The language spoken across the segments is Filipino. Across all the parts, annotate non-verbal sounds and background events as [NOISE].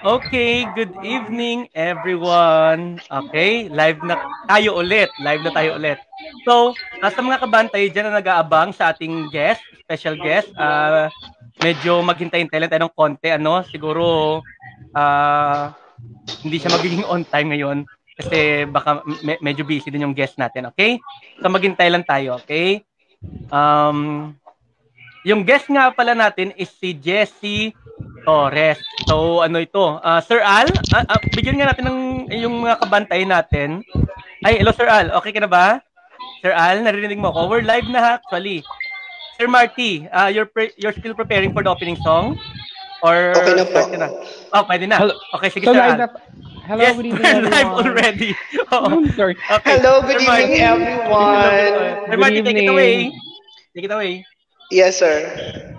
Okay, good evening everyone. Okay, live na tayo ulit. Live na tayo ulit. So, sa mga kabantay dyan na nag-aabang sa ating guest, special guest, uh, medyo maghintay-hintay lang tayo ng konti. Ano, siguro uh, hindi siya magiging on time ngayon kasi baka me- medyo busy din yung guest natin, okay? So maghintay lang tayo, okay? Um, yung guest nga pala natin is si Jessie Torres. So, ano ito? Uh, Sir Al, uh, uh, bigyan nga natin ng yung mga kabantay natin. Ay, hello Sir Al. Okay ka na ba? Sir Al, naririnig mo ako. We're live na ha, actually. Sir Marty, uh, you're pre- you're still preparing for the opening song? Or okay na po. Na? Oh, pwede na. Hello. Okay, sige so, Sir Al. Na, hello, yes, good [LAUGHS] evening we're everyone. live already. [LAUGHS] Oh. sorry. Okay. Hello, good Sir evening Marty. everyone. Sir Marty, take it away. Take it away. Yes, sir.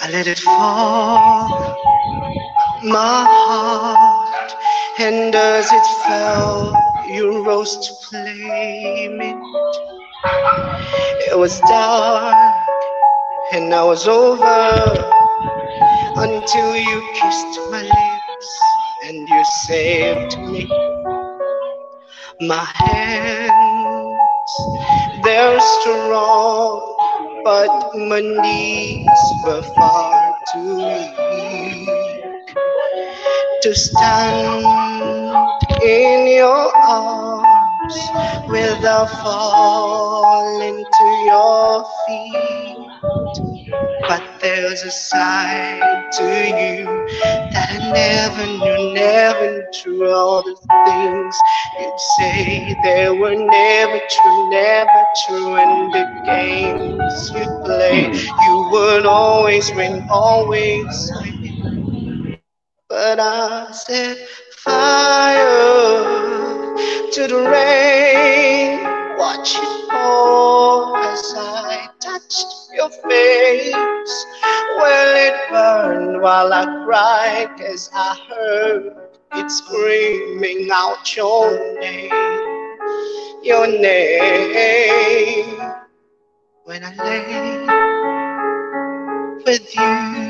I let it fall, my heart, and as it fell, you rose to claim it. It was dark, and I was over until you kissed my lips and you saved me. My hands, they're strong but my knees were far too weak to stand in your arms without falling to your feet. But there's a side to you that I never knew, never knew all the things you'd say they were never true, never true. And the games you play, hmm. you would always win, always win. But I set fire to the rain, watch it pour as I touched your face. Well, it burned while I cried as I heard it screaming out your name, your name. When I lay with you,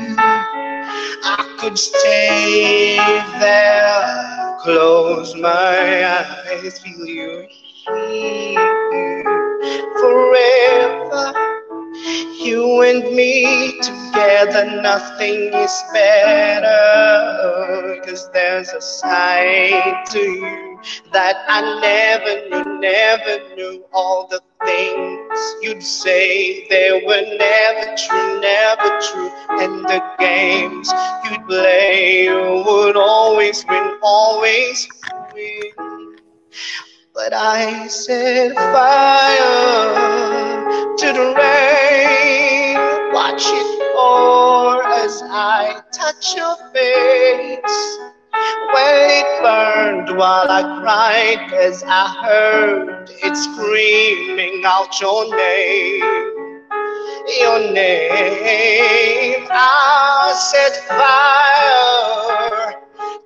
I could stay there, close my eyes, feel you here forever. You and me together, nothing is better. Cause there's a side to you that I never knew, never knew. All the things you'd say, they were never true, never true. And the games you'd play, would always win, always win. But I set fire to the rain. Watch it pour as I touch your face. Well, it burned while I cried as I heard it screaming out your name. Your name. I set fire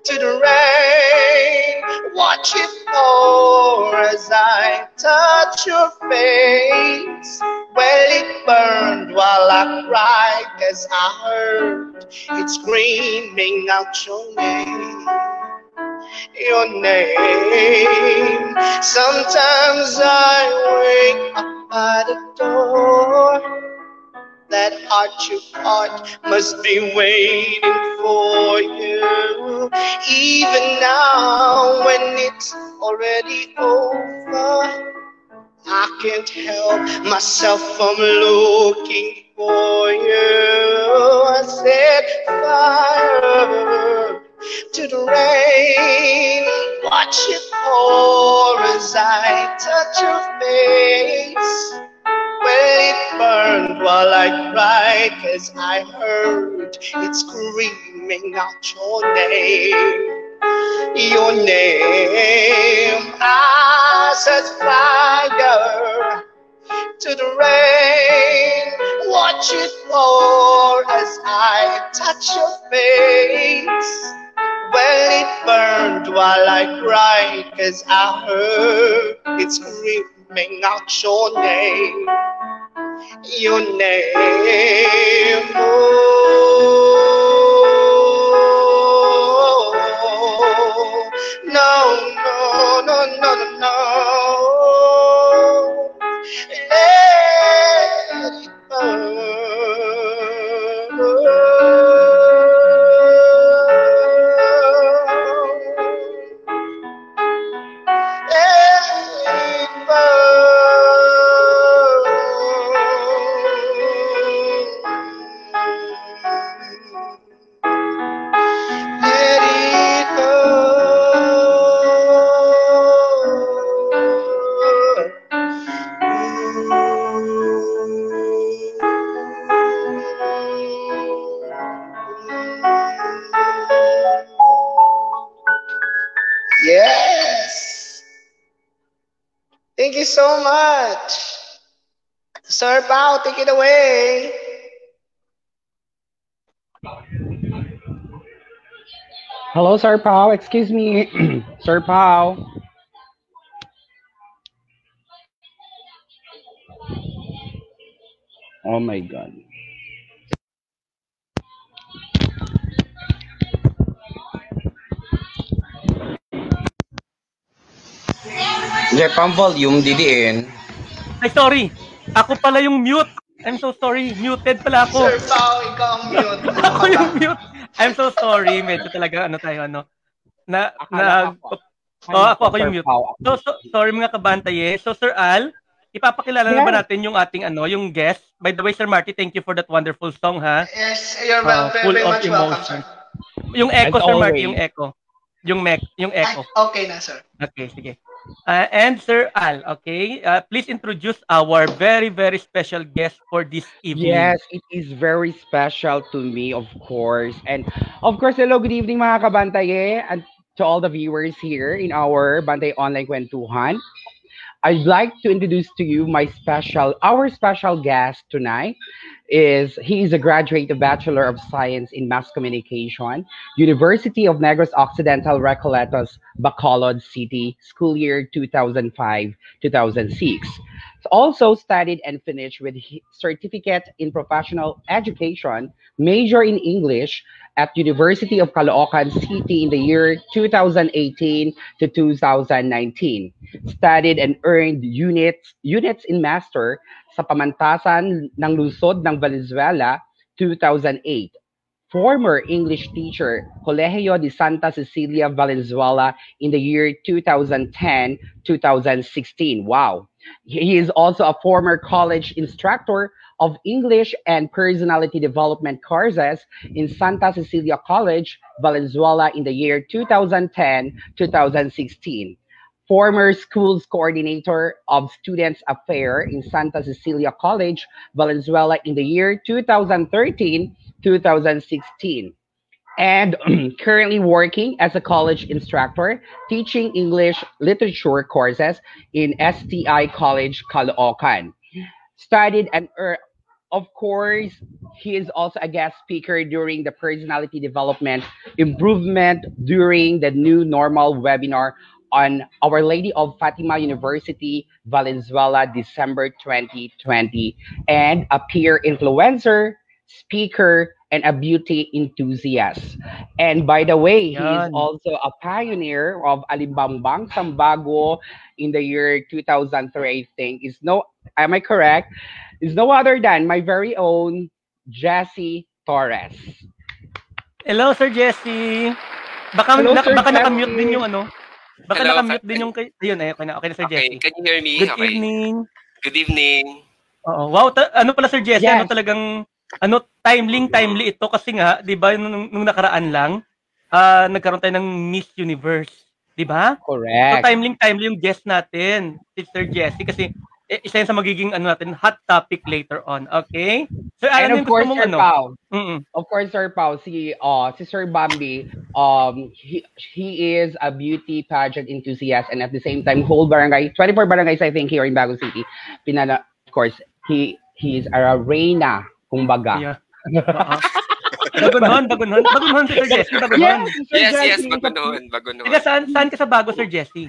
to the rain. Watch it pour as I touch your face. Well, it burned while I cried as I heard it screaming out your name. Your name. Sometimes I wake up by the door that heart you heart must be waiting for you. Even now, when it's already over, I can't help myself from looking for you. I set fire to the rain. Watch it pour as I touch your face. Well, it burned while I cried, cause I heard it screaming out your name. Your name I set fire to the rain. Watch it pour as I touch your face. Well, it burned while I cried, cause I heard it screaming out your name. Your name. Oh, no, no, no, no, no, Sir Pao, take it away. Hello, Sir Pao. Excuse me, [CLEARS THROAT] Sir Pao. Oh my God. Jeff, ang volume, didiin. Ay, sorry. Ako pala yung mute. I'm so sorry. Muted pala ako. Sir Pao, ikaw ang mute. [LAUGHS] ako yung mute. I'm so sorry. Medyo talaga ano tayo ano. Na na Akala ko. Oh, ako ako yung mute. So, so sorry mga kabantaye. So Sir Al, ipapakilala na ba natin yung ating ano, yung guest? By the way, Sir Marty, thank you for that wonderful song ha. Yes, you're Uh, well, very, full very of much welcome, sir. emotion. Yung echo, As Sir Marty, always. yung echo. Yung mech, yung Ay, echo. okay na, sir. Okay, sige. Uh, and Sir Al, okay, uh, please introduce our very, very special guest for this evening. Yes, it is very special to me, of course. And of course, hello, good evening mga kabantaye and to all the viewers here in our Bantay Online Kwentuhan. I'd like to introduce to you my special, our special guest tonight is he is a graduate of Bachelor of Science in Mass Communication, University of Negros Occidental Recoletos, Bacolod City, school year 2005-2006. Also studied and finished with certificate in professional education, major in English at University of Caloocan City in the year 2018 to 2019 studied and earned units units in master sa pamantasan ng lungsod ng Valenzuela 2008. Former English teacher, Colegio de Santa Cecilia Valenzuela in the year 2010-2016. Wow. He is also a former college instructor of English and personality development courses in Santa Cecilia College, Valenzuela in the year 2010-2016 former schools coordinator of Students Affair in Santa Cecilia College, Valenzuela in the year 2013-2016. And [CLEARS THROAT] currently working as a college instructor, teaching English literature courses in STI College, Caloocan. Studied and er, of course, he is also a guest speaker during the personality development improvement during the new normal webinar on Our Lady of Fatima University, Valenzuela, December 2020, and a peer influencer, speaker, and a beauty enthusiast. And by the way, he is also a pioneer of Alimbambang Sambago in the year 2003, I think. Is no, am I correct? Is no other than my very own Jesse Torres. Hello, Sir Jesse. Baka, Hello, nak- Sir baka Jesse. nakamute din yung ano. Baka Hello, nakamute din yung kay... Ayun, ayun, okay na, okay na, Sir Okay, Jesse. can you hear me? Good okay. evening. Good evening. Oo. Wow, ta- ano pala Sir Jesse, Yes. ano talagang ano timely timely ito kasi nga, 'di ba, nung, nung nakaraan lang, ah nagkaroon tayo ng Miss Universe, 'di ba? So Correct. timely timely yung guest natin, si Sir Jesse kasi isa yan sa magiging ano natin, hot topic later on. Okay? So, And ano of yung gusto course, mong Sir ano? Pao. Mm-mm. Of course, Sir Pao, si, uh, si Sir Bambi, um, he, he is a beauty pageant enthusiast and at the same time, whole barangay, 24 barangays, I think, here in Bago City. Pinala, of course, he, he is a reina, kumbaga. Yeah. Bago nun si Sir Jesse, bago nun. Yes, Sir Yes, yes, bago noon. Taga saan, saan ka sa bago, Sir Jesse?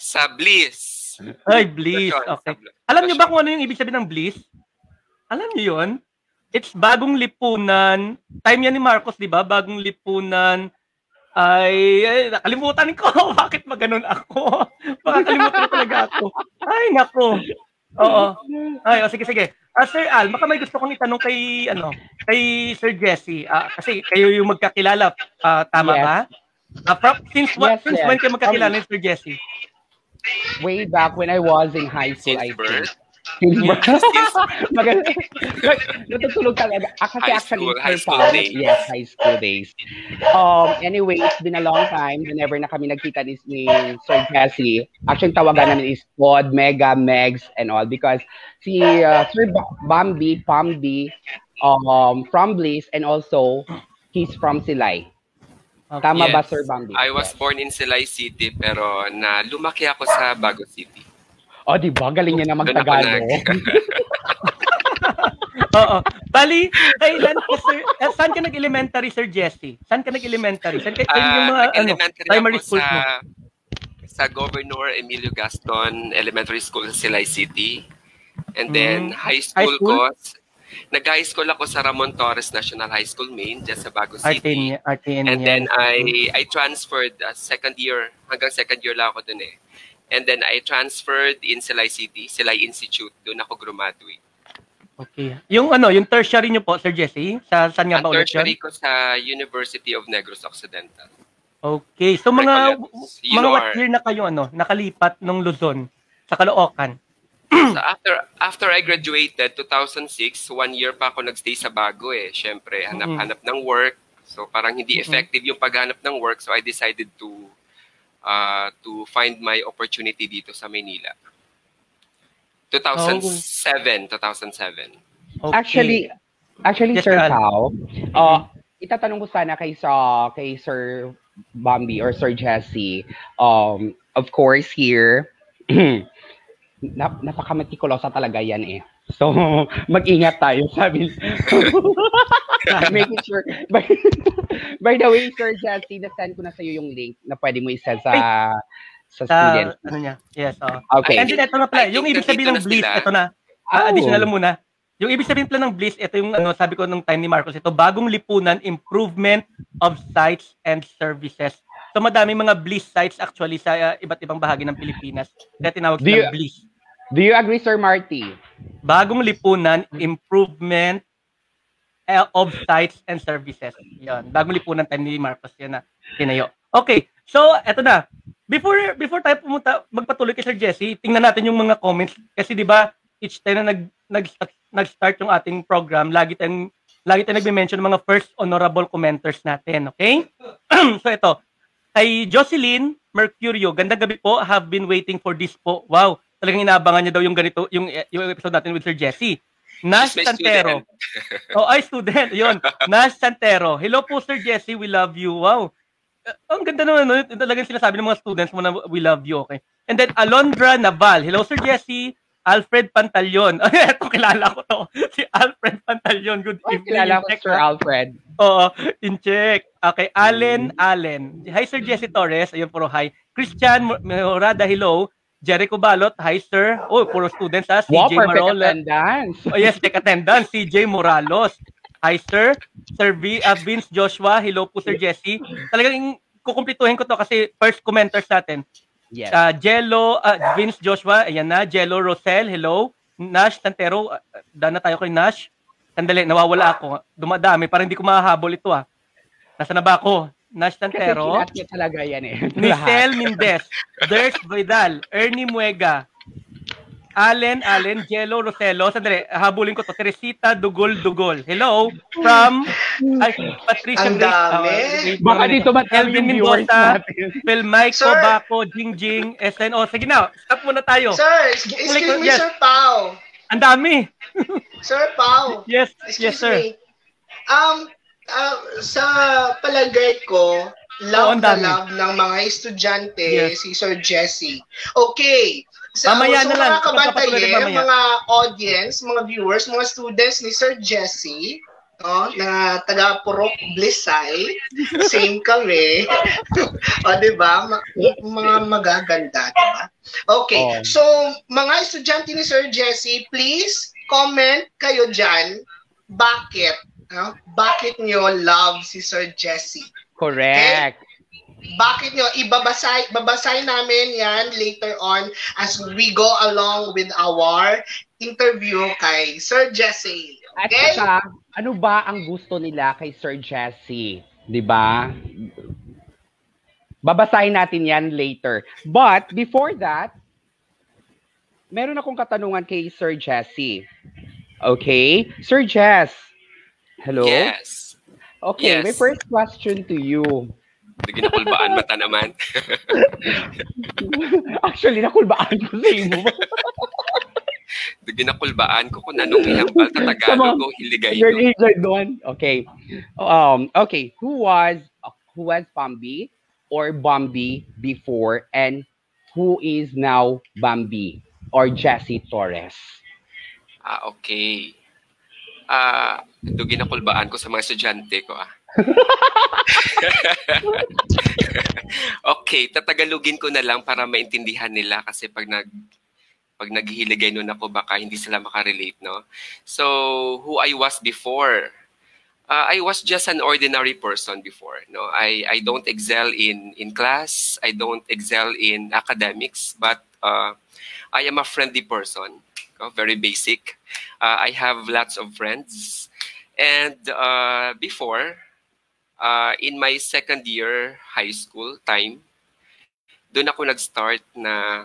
Sa Bliss. [LAUGHS] Ay, Bliss. Okay. Alam niyo ba kung ano yung ibig sabihin ng Bliss? Alam niyo yun? It's bagong lipunan. Time yan ni Marcos, di ba? Bagong lipunan. Ay, ay, nakalimutan ko. [LAUGHS] Bakit maganon ako? [LAUGHS] Baka kalimutan ko talaga ako. Ay, nako. Oo. Ay, o, sige, sige. Ah, Sir Al, baka may gusto kong itanong kay, ano, kay Sir Jesse. Ah, kasi kayo yung magkakilala. Ah, tama Yes. ba? Ah, from, since what, Yes, since yes. when kayo magkakilala ni Sir Jesse? Way back when I was in high school, I think. birth. Since birth. Since Maganda. Natutulog talaga. Ah, kasi High actually, school, high school days. Yes, high school days. Um, anyway, it's been a long time whenever na kami nagkita ni, ni Sir Jesse. Actually, tawagan namin is Pod, Mega, Megs, and all because si uh, Sir Ba- Bambi, Pambi, um, from Bliss, and also he's from Silay. Tama ba, Yes. Sir Bambi? I was born in Silay City pero na lumaki ako sa Bago City. Oh, di ba? Galing niya na magtagalog. [LAUGHS] Oo. Bali, kailan ka, sir, eh, saan ka nag-elementary, Sir Jesse? Saan ka nag-elementary? Saan ka, saan yung mga, ano, primary school sa, mo? sa Governor Emilio Gaston Elementary School sa Silay City. And then Mm. high school, High school? ko, nag-high school ako sa Ramon Torres National High School Main, dyan sa Bago City. Artenia, Artenia. And then I I transferred uh, second year, hanggang second year lang ako dun eh. And then I transferred in Silay City, Silay Institute, doon ako graduate. Okay. Yung ano, yung tertiary nyo po, Sir Jesse? Sa, saan nga Ang ba ulit tertiary ko sa University of Negros Occidental. Okay. So mga, mga what year na kayo, ano, nakalipat nung Luzon sa Caloocan? So after after I graduated 2006, one year pa ako nagstay sa Bago eh. Syempre, hanap-hanap ng work. So parang hindi Mhm. effective yung paghanap ng work, so I decided to uh, to find my opportunity dito sa Maynila. 2007, 2007. Okay. Actually, actually Yes, Sir. Pao, uh, itatanong ko sana kay sa kay Sir Bambi or Sir Jesse. Um, of course here [CLEARS THROAT] nap napaka-meticulosa talaga yan eh. So, [LAUGHS] mag-ingat tayo, sabi. [LAUGHS] Making sure. By, [LAUGHS] by the way, Sir Jesse, na-send ko na sa'yo yung link na pwede mo i-send sa, sa sa, student. ano niya? Yes, oo. Okay. And then ito na pala, yung ibig sabihin ng bliss, ito na. Ah, Oh. additional muna. Yung ibig sabihin pala ng bliss, ito yung ano, sabi ko nung time ni Marcos, ito, bagong lipunan, improvement of sites and services. So madami mga bliss sites actually sa uh, iba't ibang bahagi ng Pilipinas. Kaya tinawag silang bliss. Do you agree, Sir Marty? Bagong lipunan, improvement eh, of sites and services. Yan. Bagong lipunan time ni Marcos yan na tinayo. Okay. So, eto na. Before before tayo pumunta magpatuloy kay Sir Jesse, tingnan natin yung mga comments kasi 'di ba each time na nag nag nag-start yung ating program, lagi tayong lagi tayong nagme-mention ng mga first honorable commenters natin, okay? [CLEARS THROAT] so ito, kay Jocelyn Mercurio, gandang gabi po, have been waiting for this po. Wow, talagang inaabangan niya daw yung ganito, yung, yung episode natin with Sir Jesse. Nash Santero. [LAUGHS] oh, ay, student. Yun. Nash Santero. Hello po, Sir Jesse. We love you. Wow. Uh, ang ganda naman, no? Talagang sinasabi ng mga students mo na we love you, okay? And then, Alondra Naval. Hello, Sir Jesse. Alfred Pantalion. [LAUGHS] Ay, eto, kilala ko to. Si Alfred Pantalion. Good Ay, evening. kilala ko, Sir? Alfred. Oo, in check. Okay, Allen, Allen. Hi, Sir Jesse Torres. Ayun, puro hi. Christian Mor- Morada, hello. Jericho Balot, hi, sir. Oh, puro students, ha. Wow, CJ perfect Marola. attendance. Oh, yes, take attendance. CJ Moralos. Hi, sir. Sir V, uh, Vince Joshua. Hello po, Sir Jesse. Talagang kukumplituhin ko to kasi first commenters natin. Yes. Uh, Jello, uh, Vince Joshua, ayan na. Jello Rosel, hello. Nash Santero, uh, daan na tayo kay Nash. Sandali, nawawala ako. Dumadami, parang hindi ko mahahabol ito ah. Nasa na ba ako? Nash Kasi kinat niya talaga yan eh. [LAUGHS] Michelle Mendez, Ders Vidal, Ernie Muega, Allen, Allen, Jello, Roselo. Sandali, habulin ko to. Teresita, Dugol, Dugol. Hello from ay, Patricia Ang Grace. dami. uh, Baka dito matawag Elvin Mendoza. Phil [LAUGHS] Mike, Sir. Baco, Jingjing, SNO. Sige na, stop muna tayo. Sir, excuse me, Yes. Sir Pao. Ang dami. Sir Pao. [LAUGHS] Yes, Excuse yes, sir. me. Um, ah, sa palagay ko, love ang na love ng mga estudyante Yes. si Sir Jesse. Okay. Sa, Mamaya sa na lang. mga mamaya. mga audience, mga viewers, mga students ni Sir Jesse, no, na taga Purok Blisay, same kami. [LAUGHS] o, di ba? Mga magaganda, di ba? Okay. Oh. So, mga estudyante ni Sir Jesse, please comment kayo dyan. Bakit? Bakit nyo love si Sir Jesse? Correct. Bakit nyo? Ibabasay, babasay namin yan later on as we go along with our interview kay Sir Jesse. At Okay? saka, ano ba ang gusto nila kay Sir Jesse? 'Di ba? Babasahin natin yan later. But before that, meron akong katanungan kay Sir Jesse. Okay? Sir Jess. Hello? Yes. Okay, Yes. my first question to you. Ginakulbaan mata naman. [LAUGHS] Actually, nakulbaan ko sa. Hindi [LAUGHS] ginakulbaan ko kung anong ihambal sa Tagalog o hiligay You're ko. eager doon. Okay. Um, okay, who was who was Bambi or Bambi before and who is now Bambi or Jesse Torres? Ah, okay. Ah, ito ginakulbaan ko sa mga estudyante ko ah. [LAUGHS] okay, tatagalugin ko na lang para maintindihan nila kasi pag nag pag naghihiligay nun ako baka hindi sila makarelate, no? So, who I was before. Uh, I was just an ordinary person before, no? I I don't excel in in class, I don't excel in academics, but uh, I am a friendly person. No? Very basic. Uh, I have lots of friends. And uh, before, uh, in my second year high school time, doon ako nag-start na,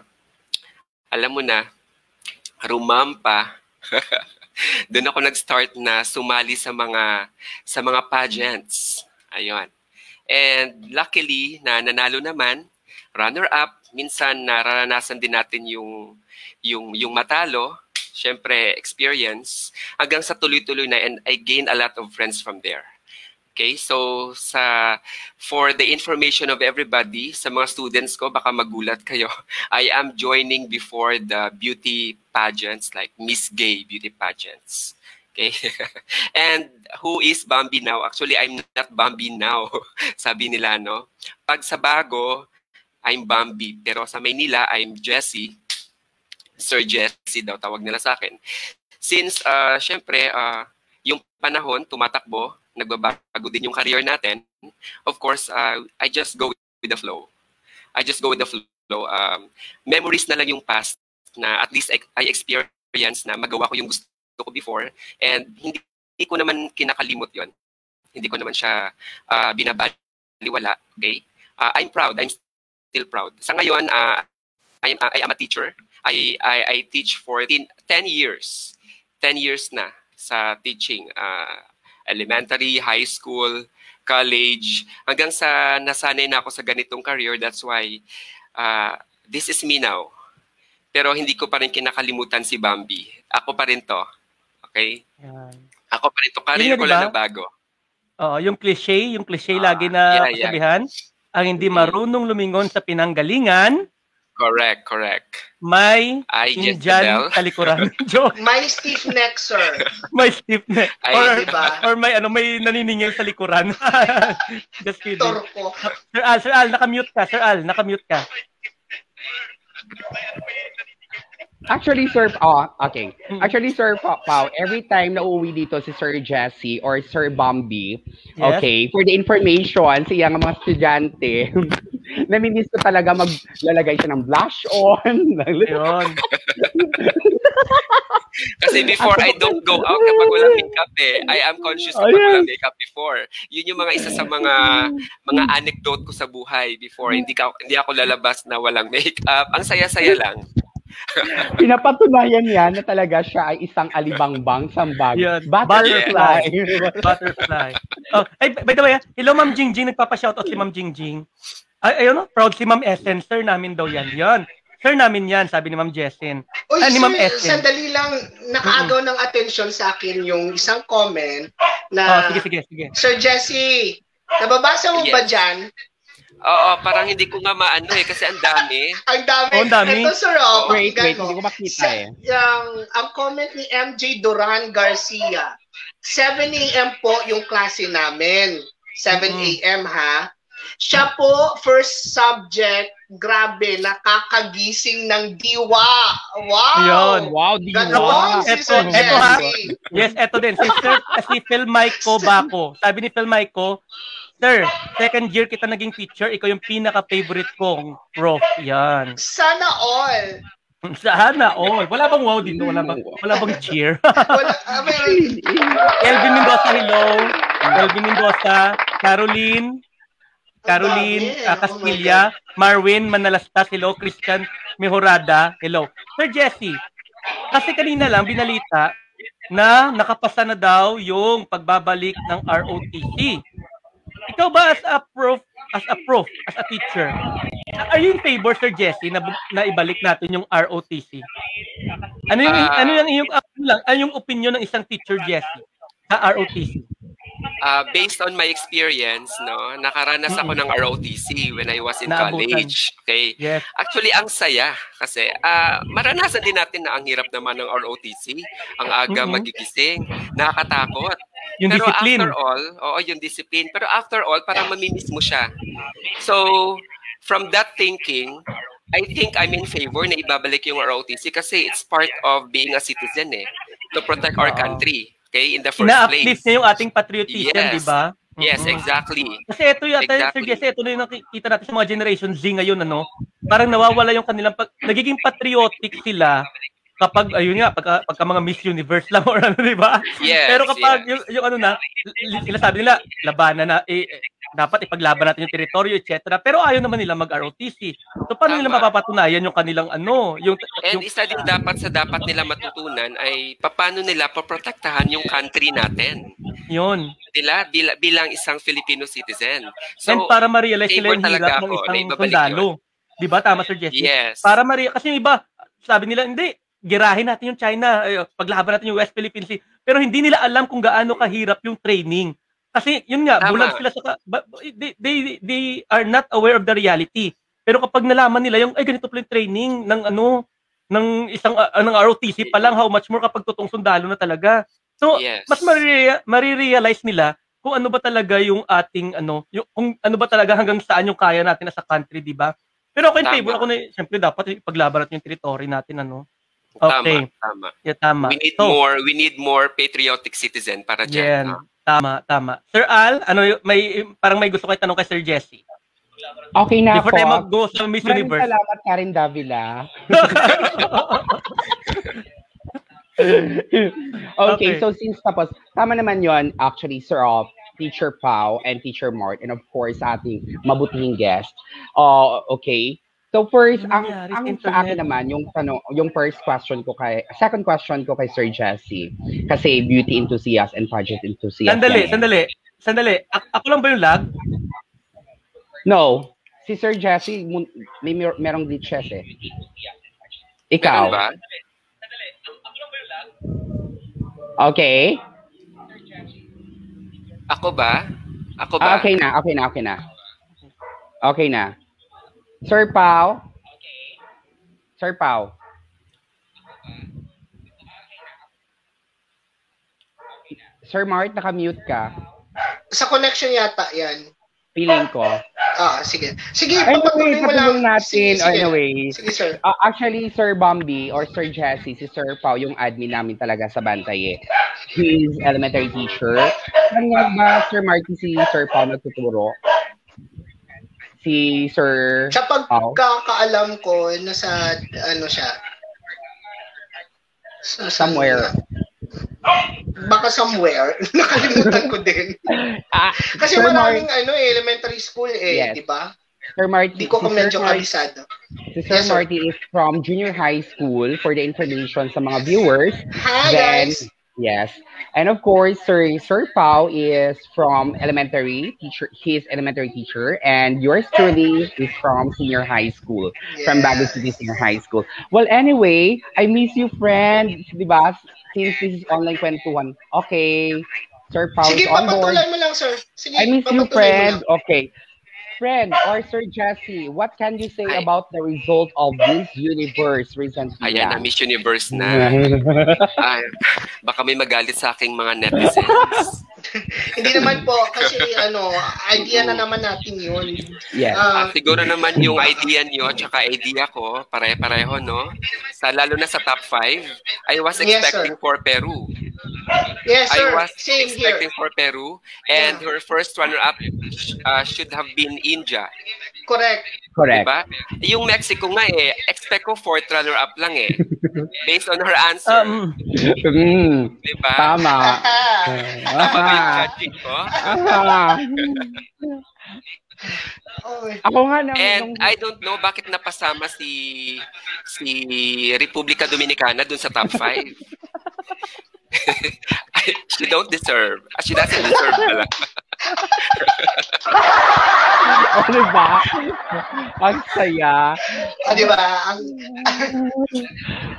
alam mo na, rumampa. [LAUGHS] doon ako nag-start na sumali sa mga sa mga pageants. Ayun. And luckily na nanalo naman, runner up, minsan nararanasan din natin yung yung yung matalo, syempre experience hanggang sa tuloy-tuloy na and I gain a lot of friends from there. Okay, so sa for the information of everybody, sa mga students ko, baka magulat kayo. [LAUGHS] I am joining before the beauty pageants like Miss Gay beauty pageants. Okay. [LAUGHS] And who is Bambi now? Actually, I'm not Bambi now. [LAUGHS] Sabi nila, no? Pag sa bago, I'm Bambi. Pero sa Maynila, I'm Jessie. Sir Jesse daw tawag nila sa akin. Since, uh, syempre, uh, yung panahon, tumatakbo, nagbabago din yung career natin, of course, uh, I just go with the flow. I just go with the flow. Um, memories na lang yung past na at least I experience na magawa ko yung gusto ko before and hindi, hindi ko naman kinakalimot yon Hindi ko naman siya uh, binabaliwala. Okay? Uh, I'm proud. I'm still proud. Sa ngayon, uh, I, am, I am a teacher. I, I, I teach for 10, 10 years. 10 years na sa teaching. Uh, elementary, high school, college, hanggang sa nasanay na ako sa ganitong career. That's why uh, this is me now. Pero hindi ko pa rin kinakalimutan si Bambi. Ako pa rin to. Okay? Ako pa rin to. Career ko lang na bago. Oo, yung cliche, yung cliche Ah, lagi na yeah, yeah. kasabihan, ang hindi Mm. marunong lumingon sa pinanggalingan, Correct, correct. May I Indian Jezebel. talikuran. [LAUGHS] Joke. My stiff neck, sir. may stiff neck. Ay, Or, diba? or may ano may naniningil sa likuran. [LAUGHS] Just kidding. Torko. Sir Al, Sir Al, nakamute ka. Sir Al, nakamute ka. Actually, Sir, oh, okay. Actually, Sir Pa- Pao, every time na uuwi dito si Sir Jesse or Sir Bambi, Yes. okay, for the information, siya nga mga estudyante, [LAUGHS] namimiss ko talaga maglalagay siya ng blush on. Yun. [LAUGHS] Kasi before I don't go out kapag walang makeup eh. I am conscious kapag walang makeup before. Yun yung mga isa sa mga mga anecdote ko sa buhay before. Hindi ka hindi ako lalabas na walang makeup. Ang saya-saya lang. [LAUGHS] Pinapatunayan niya na talaga siya ay isang alibangbang sambag. Yun. Butterfly. Butterfly. Oh, ay, by the way, ah, hello Ma'am Jingjing, nagpapa-shoutout si Ma'am Jingjing. Ay, ayun, no? proud si Ma'am Essen, sir namin daw yan. Yan. Sir namin yan, sabi ni Ma'am Jessin. Uy, Ah, ni Ma'am Essen. sandali lang, nakaagaw ng attention sa akin yung isang comment Oh, na, sige, sige, sige. Sir Jesse, nababasa mo Yes. ba dyan? Oo, parang hindi ko nga maano eh, kasi ang dami. [LAUGHS] Ang dami. Oh, ang dami. Ito, sir, oh, Wait, wait, mo. hindi ko makita Sa- eh. Yung, ang comment ni MJ Duran Garcia, 7 a.m. po yung klase namin. 7 Mm. a.m. ha. Siya po, first subject, grabe, nakakagising ng diwa. Wow! Yun. Wow, di Ganon si Eto, Sir eto, ha? Yes, eto din. Si Sir, si Phil Maico Baco. Sabi ni Phil Maico, Sir, second year kita naging teacher, ikaw yung pinaka-favorite kong prof. Yan. Sana all. [LAUGHS] Sana all. Wala bang wow dito? Wala bang, wala bang cheer? [LAUGHS] Wala, ah, meron. Elvin Mendoza, hello. Elvin Mendoza, Caroline, Caroline dami. uh, Oh Castilla, Marwin Manalastas, hello. Christian Mejorada, hello. Sir Jesse, kasi kanina lang binalita na nakapasa na daw yung pagbabalik ng ROTC. Ikaw ba as a prof, as a prof, as a teacher, are you in favor, Sir Jesse, na, na ibalik natin yung ROTC? Ano yung, Ah. ano yung, yung, ano lang, ano yung opinion ng isang teacher, Jesse, sa ROTC? Uh, based on my experience, no, nakaranas ako ng ROTC when I was in Naabutan. college. Okay. Yes. Actually, ang saya kasi ah maranasan din natin na ang hirap naman ng ROTC, ang aga magigising, nakakatakot. Yung Pero discipline. after all, oo, yung discipline. Pero after all, parang mamimiss mo siya. So, from that thinking, I think I'm in favor na ibabalik yung ROTC kasi it's part of being a citizen eh, to protect our Oo. country, okay, in the first Ina-uplift place. niya yung ating patriotism, Yes. di ba? Yes, exactly. Kasi ito Sir Exactly. Jesse, ito na yung nakikita natin sa mga Generation Z ngayon, ano? Parang nawawala yung kanilang, pag, nagiging patriotic sila kapag, ayun nga, pagka, pagka mga Miss Universe lang or ano, di ba? Yes, Pero kapag yes. yung, yung ano na, sila sabi nila, labanan na, eh, dapat ipaglaban natin yung teritoryo, etc. Pero ayaw naman nila mag-ROTC. So, paano nila Tama. mapapatunayan yung kanilang ano, yung, And yung isa din dapat sa dapat nila matutunan ay paano nila poprotektahan yung country natin. yun. Nila bilang, bilang isang Filipino citizen. So, And para ma-realize nila yung hirap ng isang sundalo. Di ba? Tama, Sir Jesse? yes. Para mari kasi iba, sabi nila, hindi, girahin natin yung China, ay, paglaban natin yung West Philippine Sea. Pero hindi nila alam kung gaano kahirap yung training. Kasi yun nga, Tama. bulag sila sa they, they, they are not aware of the reality. Pero kapag nalaman nila yung ay ganito pala yung training ng ano ng isang uh, ng ROTC pa lang how much more kapag totoong sundalo na talaga. So Yes. mas marirea- marirealize nila kung ano ba talaga yung ating ano, yung kung ano ba talaga hanggang saan yung kaya natin as a country, di ba? Pero ako in favor ako na siyempre dapat ipaglaban natin yung territory natin ano. Tama, Okay. tama. Yeah, tama. We need So, more we need more patriotic citizen para Yan. diyan. no? Tama, tama. Sir Al, ano y- may parang may gusto kayo tanong kay Sir Jesse. Okay na Before po. tayo mag-go sa Miss Maraming Universe. salamat, Karen Davila. [LAUGHS] okay, Okay. so since tapos, tama naman yon actually, Sir Off, Teacher Pau, and Teacher Mart, and of course, ating mabutihing guest. Uh, okay. So first, Ano ang, ang sa akin naman, yung tanong, yung first question ko kay, second question ko kay Sir Jesse, kasi beauty enthusiast and pageant enthusiast. Sandali, yan eh. sandali. Sandali. A- ako lang ba yung lag? No, si Sir Jesse, may mer- merong glitches eh. Ikaw. Meron ba? Okay. Ako ba? Ako ba? Ah, okay na, okay na, okay na. Okay na. Sir Pau? Sir Pau? Sir Mart, naka-mute ka. Sa connection yata yan. Feeling ko. Ah, sige. Sige, Anyway, papatuloy mo lang. natin. Sige, sige. Anyway, Sige, sir. Ah, actually, Sir Bambi or Sir Jesse, si Sir Pau, yung admin namin talaga sa Bantay eh. He's elementary teacher. Kanya ba, Sir Marty, si Sir Pau nagtuturo? Si Sir... Sa pagkakaalam ko, nasa, ano siya, sa, Somewhere. Baka somewhere. [LAUGHS] Nakalimutan ko din. Ah, Kasi Sir maraming Mar- ano eh, elementary school eh, Yes. di ba? Sir Marty, Di ko si medyo Sir Marty, kabisado. Si Sir Yes, sir. Marty is from junior high school for the information sa mga viewers. Hi, Then, guys. Yes. And of course, Sir Sir Pao is from elementary teacher. He is elementary teacher, and yours truly is from senior high school, from Baguio Yes. City Senior High School. Well, anyway, I miss you, friend. Di ba? Since this is online kwentuhan. Okay. Sir Pao Sige, is on board. mo lang, sir. Sige, I miss you, friend. Okay. Friend or Sir Jesse, what can you say Hi. about the result of this universe recently? Ayan na, Miss Universe na. Ay, baka may magalit sa aking mga netizens. [LAUGHS] Hindi naman po, kasi ano, idea na naman natin yun. yes. Ah, Ah, siguro naman yung idea nyo at saka idea ko, pare-pareho, no? Sa, lalo na sa top 5, I was Yes, expecting for Peru. Yes, I sir. was Same here. expecting for Peru. And her first runner-up uh, should have been India. Correct. Correct. Diba? Yung Mexico nga eh, expect ko fourth runner-up lang eh. [LAUGHS] Based on her answer. Um, Mm, diba? tama. [LAUGHS] Tama ba yung judging ko? Okay. Ako nga nang, And nung- I don't know bakit napasama si si Republika Dominicana dun sa top 5. [LAUGHS] she don't deserve. Ah, She doesn't deserve pala. ano [LAUGHS] ba? Ang saya. Ah, di ba? Ang,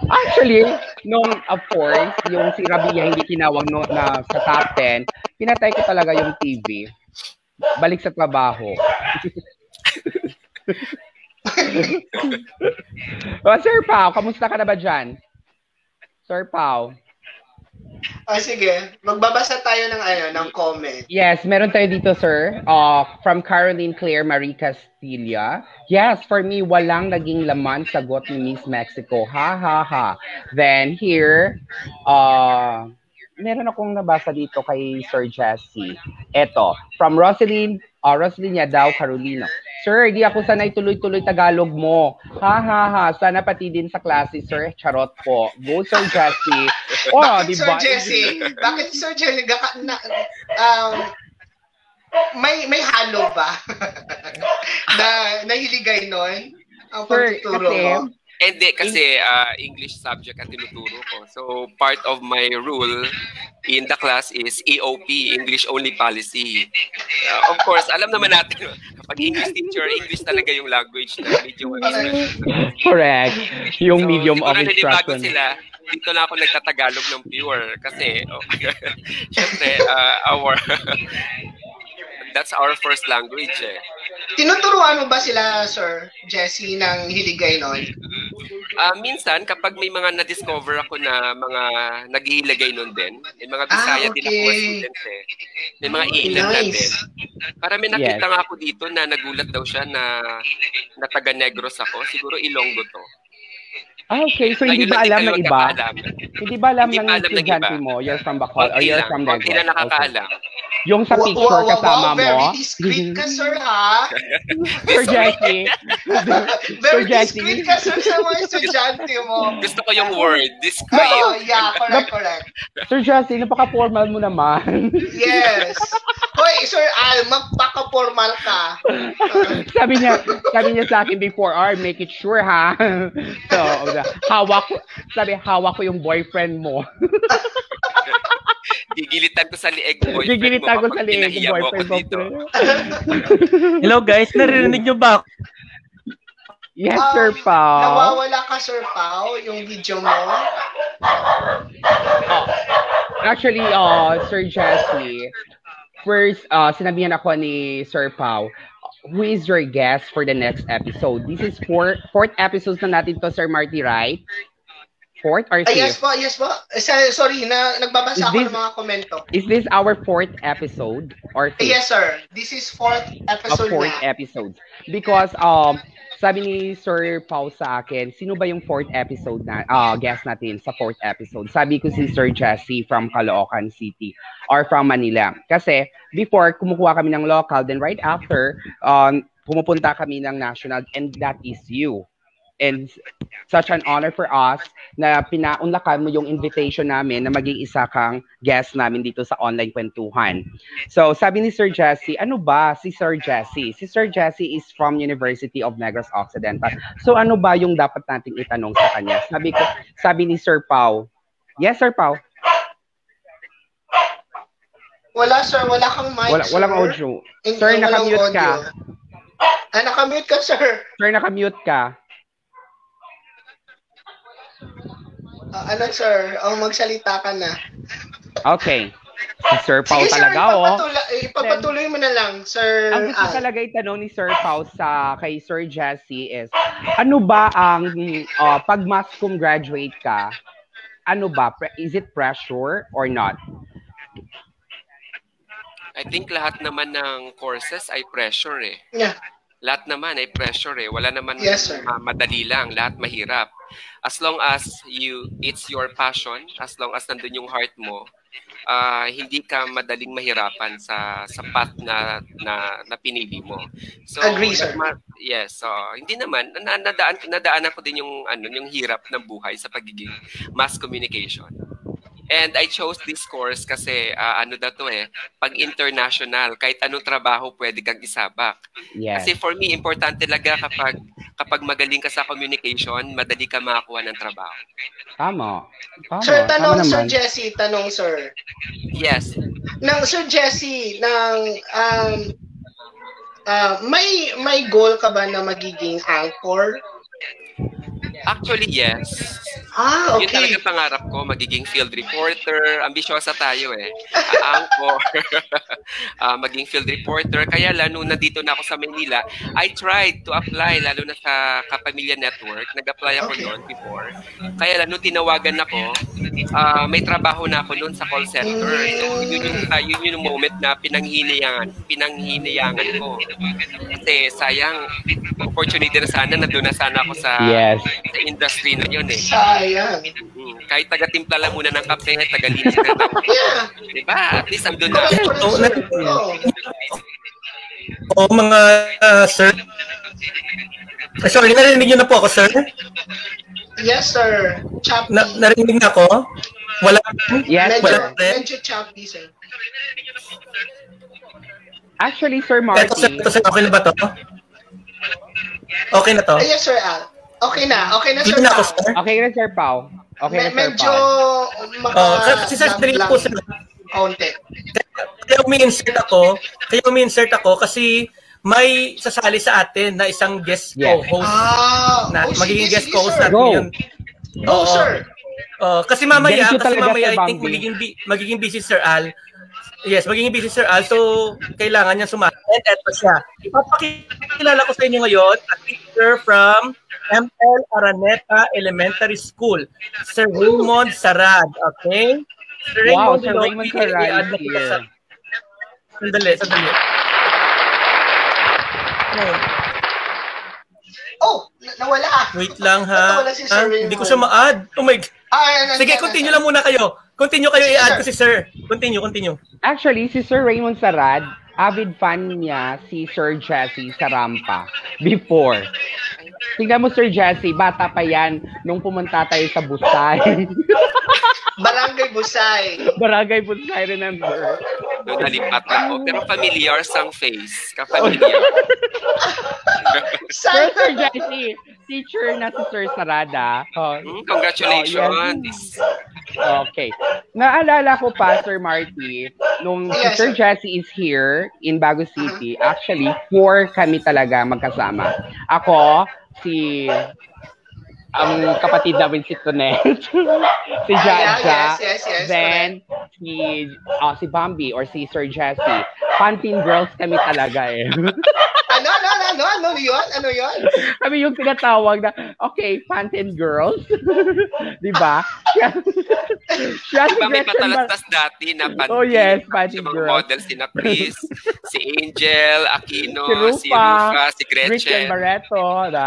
Actually, nung of course, yung si Rabia hindi tinawag no, na sa top 10, pinatay ko talaga yung TV. Balik sa trabaho. [LAUGHS] oh, Sir Pao, kamusta ka na ba dyan? Sir Pao. Ah, sige, magbabasa tayo ng, ano, ng comment. Yes, meron tayo dito, sir. Uh, from Caroline Claire Marie Castilla. Yes, for me, walang naging laman sagot ni Miss Mexico. Ha, ha, ha. Then here, uh, meron akong nabasa dito kay Sir Jesse. Eto, from Rosalyn, uh, Rosalyn daw, Carolina. Sir, di ako sanay tuloy-tuloy Tagalog mo. Ha, ha, ha. Sana pati din sa klase, sir. Charot po. Go, Sir Jesse. [LAUGHS] Oh, Bakit, di Sir? Jesse? Bakit, Sir Jesse? Na, um, may may halo ba? [LAUGHS] na nahiligay nun? Ang Sir, pagtuturo kasi, mo? Hindi, kasi ah, English subject ang tinuturo ko. So, part of my rule in the class is EOP, English Only Policy. Ah, of course, alam naman natin, [LAUGHS] kapag English teacher, English talaga yung language na medium of instruction. Correct. Yung So, medium of instruction. sila, dito na ako nagtatagalog ng pure kasi oh, [LAUGHS] syempre uh, our [LAUGHS] that's our first language eh. Tinuturuan mo ba sila, Sir Jesse, ng hiligay nun? Ah, minsan kapag may mga na-discover ako na mga naghihilagay nun din, may mga Bisaya Ah, din ako okay. students eh. May mga ilan na din. Nice. Para may nakita nga ako dito na nagulat daw siya na na taga Negros ako. Siguro Ilonggo to. Ah, okay. So, hindi ba alam ng iba? Hindi ba alam Hindi ng estudyante mo? You're from Bacol or you're from konti Negros? lang nakakaalam. Yung sa picture kasama wow, very mo, discreet ka, Sir, ha? [LAUGHS] Sir Jesse, [LAUGHS] Very discreet ka, Sir, sa mga estudyante mo. Gusto ko yung word, discreet. Oo, yeah, correct, correct. Sir Jesse, napaka-formal mo naman. Yes. Hoy, Sir Al, magpaka-formal ka. [LAUGHS] sabi niya, sabi niya sa akin before, R, make it sure ha. so, hawak ko, sabi, hawak ko yung boyfriend mo. [LAUGHS] Gigilitan ko sa lieg mo. Gigilitan ko sa ako boyfriend mo. dito. [LAUGHS] hello guys, naririnig nyo ba? Yes, Um, Sir Pao. Nawawala ka, Sir Pao, yung video mo. Actually, uh, Sir Jesse, first, uh, sinabihan ako ni Sir Pau, who is your guest for the next episode? This is four, fourth episode na natin to, Sir Marty, right? Fourth or yes fifth? po, yes po. Eh, Sorry, na, nagbabasa Is ako this- ng mga komento. Is this our fourth episode or fifth? yes, sir. This is fourth A episode fourth na. episode. Because, um, sabi ni Sir Pau sa akin, sino ba yung fourth episode na, uh, guest natin sa fourth episode? Sabi ko si Sir Jesse from Caloocan City or from Manila. Kasi, before, kumukuha kami ng local, then right after, um, pumupunta kami ng national, and that is you. And such an honor for us na pinaunlakan mo yung invitation namin na maging isa kang guest namin dito sa online kwentuhan. So, sabi ni Sir Jesse, ano ba si Sir Jesse? Si Sir Jesse is from University of Negros Occidental. So, ano ba yung dapat nating itanong sa kanya? Sabi ko, sabi ni Sir Pau, Yes, Sir Pau. Wala, sir. Wala kang mic, Wala, sir. walang audio. Sir, nakamute ka. audio. Ah, nakamute ka, sir. Sir, nakamute ka. Ah, ano, sir? Ang magsalita ka na. Okay. Si Sir Pau Sige, sir. talaga, oh. Ipapatuloy, mo na lang, sir. Ang gusto Al. talaga itanong ni Sir Pau sa kay Sir Jesse is, ano ba ang, uh, pag mass cum graduate ka, ano ba? Pre- Is it pressure or not? I think lahat naman ng courses ay pressure eh. Yeah. Lahat naman ay pressure eh. Wala naman Yes, sir. ma- madali lang. Lahat mahirap. As long as you it's your passion, as long as nandun yung heart mo, ah, hindi ka madaling mahirapan sa sa path na na, na pinili mo. So Agree, sir. ma- yes, so hindi naman na, nadaan nadaanan ko din yung ano yung hirap ng buhay sa pagiging mass communication. And I chose this course kasi ah, ano daw to eh, pag international, kahit anong trabaho pwede kang isabak. Yes. Kasi for me, importante talaga kapag kapag magaling ka sa communication, madali ka makakuha ng trabaho. Tama. Tama. Sir, Tama tanong, Sir naman. Jesse. Tanong, sir. Yes. Nang Sir Jesse, ng um, ah, may may goal ka ba na magiging anchor? Actually, yes. Ah, Yun okay. talaga pangarap ko, magiging field reporter. Ambisyosa tayo eh. Uh, anchor. [LAUGHS] Ah, maging field reporter. Kaya lang, nung nandito na ako sa Manila, I tried to apply, lalo na sa Kapamilya Network. Nag-apply ako Okay. noon before. Kaya lang, nung tinawagan ako, ah, may trabaho na ako noon sa call center. So, yun yung, ah, yun yung moment na pinanghinayangan, pinanghinayangan ko. Kasi sayang, opportunity na sana, nandun na sana ako sa, Yes. sa industry na yun eh. Sayang. Mm, kahit taga-timpla lang muna ng kape, taga-linis ka lang. [LAUGHS] Yeah. Diba? At least andun na. Correct, Oh, sir. na- Oo. O mga ah, sir. Ah, sorry, narinig niyo na po ako, sir? Yes, sir. Choppy. Na narinig na ako? Wala. Yes, medyo, sir. sir. medyo choppy, sir. Actually, Sir Ito, sir, Marty, ito, sir. Okay na ba to? Okay na to? Ah, yes, sir, Al. Okay na. Okay na, sir. Na ako, Al. sir. okay na Sir Pau. Okay na Me- Sir medyo Pau. maka... Oh, kasi straight lag- po sir. Kaunti. Kaya umi-insert ako, kaya umi-insert ako kasi may sasali sa atin na isang guest Yes. co-host Ah, na oh, magiging sige, guest sige, co-host natin Go. yun. Go, Oo. sir. Oh, kasi mamaya, Ganito kasi mamaya I think magiging bi- magiging busy Sir Al. Yes, magiging busy Sir Al. So, kailangan niya sumali. And eto siya. Ipapakilala ko sa inyo ngayon, a teacher from ML Araneta Elementary School, Sir Raymond Sarad. Okay? Sir Wow, Raymond, Sir Raymond Sarad here. sa- Sandali, sandali. Oh, Oh, na- nawala. wait lang ha. Nawala si? Sir Hindi ko siya ma-add. Oh my God. Ah, Sige, continue lang muna kayo. Continue kayo, i-add ko si Sir. Continue, continue. Actually, si Sir Raymond Sarad, avid fan niya si Sir Jesse sa Rampa before. Tingnan mo, Sir Jesse, bata pa yan nung pumunta tayo sa Busay. [LAUGHS] Barangay Busay. Barangay Busay, remember? Doon nalipat ako. Pero familiar sang face. Ka-familiar. [LAUGHS] Pero Saan? Sir Jesse, teacher na si Sir Sarada. Oh, Mm, congratulations. Okay. Naalala ko pa, Sir Marty, nung si Yes, Sir sir. Jesse is here in Bago City, actually, four kami talaga magkasama. Ako, si ang kapatid namin si Tonet, [LAUGHS] si Ah, yeah, Jaja, yes, yes, yes, then si ah, si Bambi or si Sir Jesse. Pantin girls kami talaga eh. [LAUGHS] Ano, ano, ano, ano, ano yun? Ano yun? [LAUGHS] kami yung tinatawag na, okay, Pantin girls. Di ba? Siya, siya si Diba may Gretchen Bar- patalastas dati na panty? Oh, yes, Yung panty mga models si na Chris, si Angel, Aquino, Si Rufa, si Rufa, si Christian Gretchen. Barreto, na,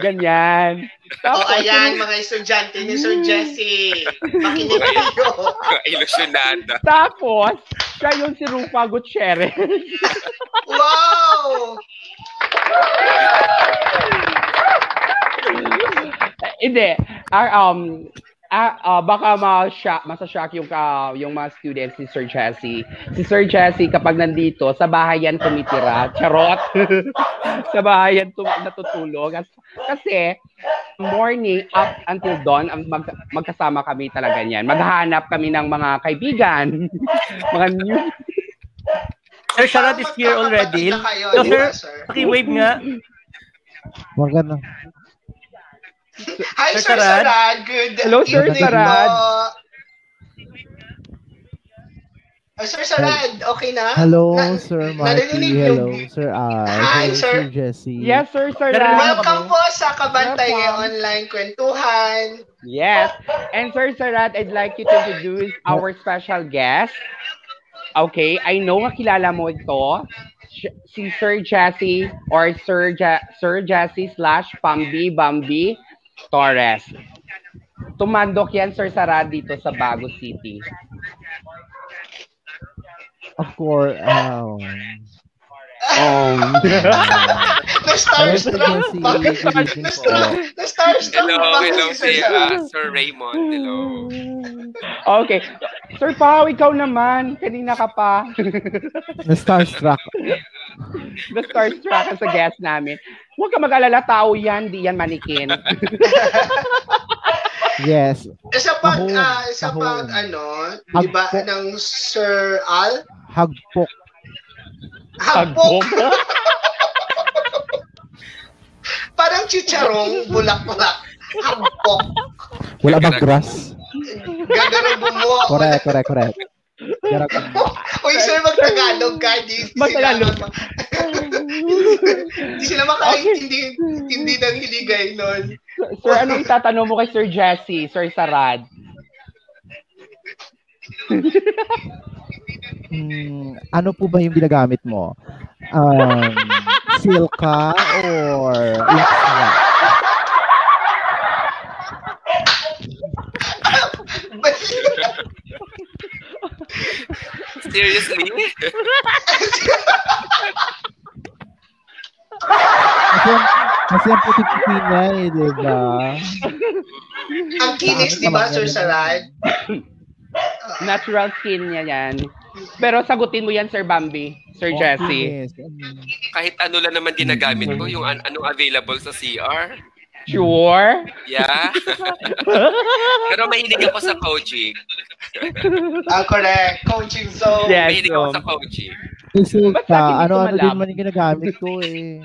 ganyan. Oh, Tapos, ayan, yung- mga estudyante ni Sir Jesse. Makinig [LAUGHS] kayo. Ilusyonada. tapos, siya yung si Rufa Gutierrez. Wow! Hindi. Ah, um, ah, ah, baka ma-shock, masa-shock yung, uh, yung mga students si Sir Jesse. Si Sir Jesse, kapag nandito, sa bahay yan tumitira. Charot. [LAUGHS] sa bahay yan tum- natutulog. Kasi, morning up until dawn, mag, magkasama kami talaga niyan. Maghanap kami ng mga kaibigan. [LAUGHS] mga new... Sir Sharat is here already. So, sir, paki-wave nga. Maganda. Hi, Sir Sarad. Sarad. Good Hello, Sir evening Sarad. po. Ah, Sir Sarad, okay na? Hello, Na- Sir yung- Hello, Sir Al. Hi, Hello, sir. Sir Jesse. Yes, Sir Ram. Welcome po sa Kabantay Online Kwentuhan. Yes. And Sir Sarat, I'd like you to introduce our special guest. Okay, I know kakilala mo ito. Si Sir Jassy or Sir ja- Sir Jassy slash Pambi Bambi Torres. Tumandok yan, Sir Sarat, dito sa Bago City. Of course. Um, Oh. Na-starstruck po. Na-star- Na-starstruck Hello, hello si uh, Sir Raymond. Hello. [LAUGHS] okay. Sir Pao, ikaw naman. Kanina ka pa. Na-starstruck. [LAUGHS] The starstruck ka sa guest namin. Huwag ka mag-alala, tao yan. Di yan manikin. [LAUGHS] Yes. Isa pa, Tahong, ah, isa pa, tahong. ano, di ba, ng Sir Al? Hagpok. Hagpok. [LAUGHS] Parang chicharong, bulak-bulak. Hagpok. Wala bang grass? Gagano bumuo. Correct, correct, correct. Correct. Uy, sir, mag-Tagalog ka. Di, di Mag-Tagalog. Hindi sila makaintindi hindi ng hiligay nun. Sir, ano itatanong mo kay Sir Jesse, Sir Sarad? [LAUGHS] Hmm, ano po ba yung ginagamit mo? Um, [LAUGHS] Silka or Laxma? Seriously? Kasi, kasi ang puti-puti niya eh, di ba? Ang kinis, di ba, Sir Sarad? Natural skin niya yan. Pero sagutin mo yan, Sir Bambi, Sir Jesse. Yes. Mm. Kahit ano lang naman ginagamit ko, yung an- anong available sa CR. Sure? Yeah. [LAUGHS] Pero mahilig ako sa coaching. [LAUGHS] Ah, correct. Coaching zone. Yes. Mahilig ako um, sa coaching. Hindi ano-ano din man yung ginagamit ko eh.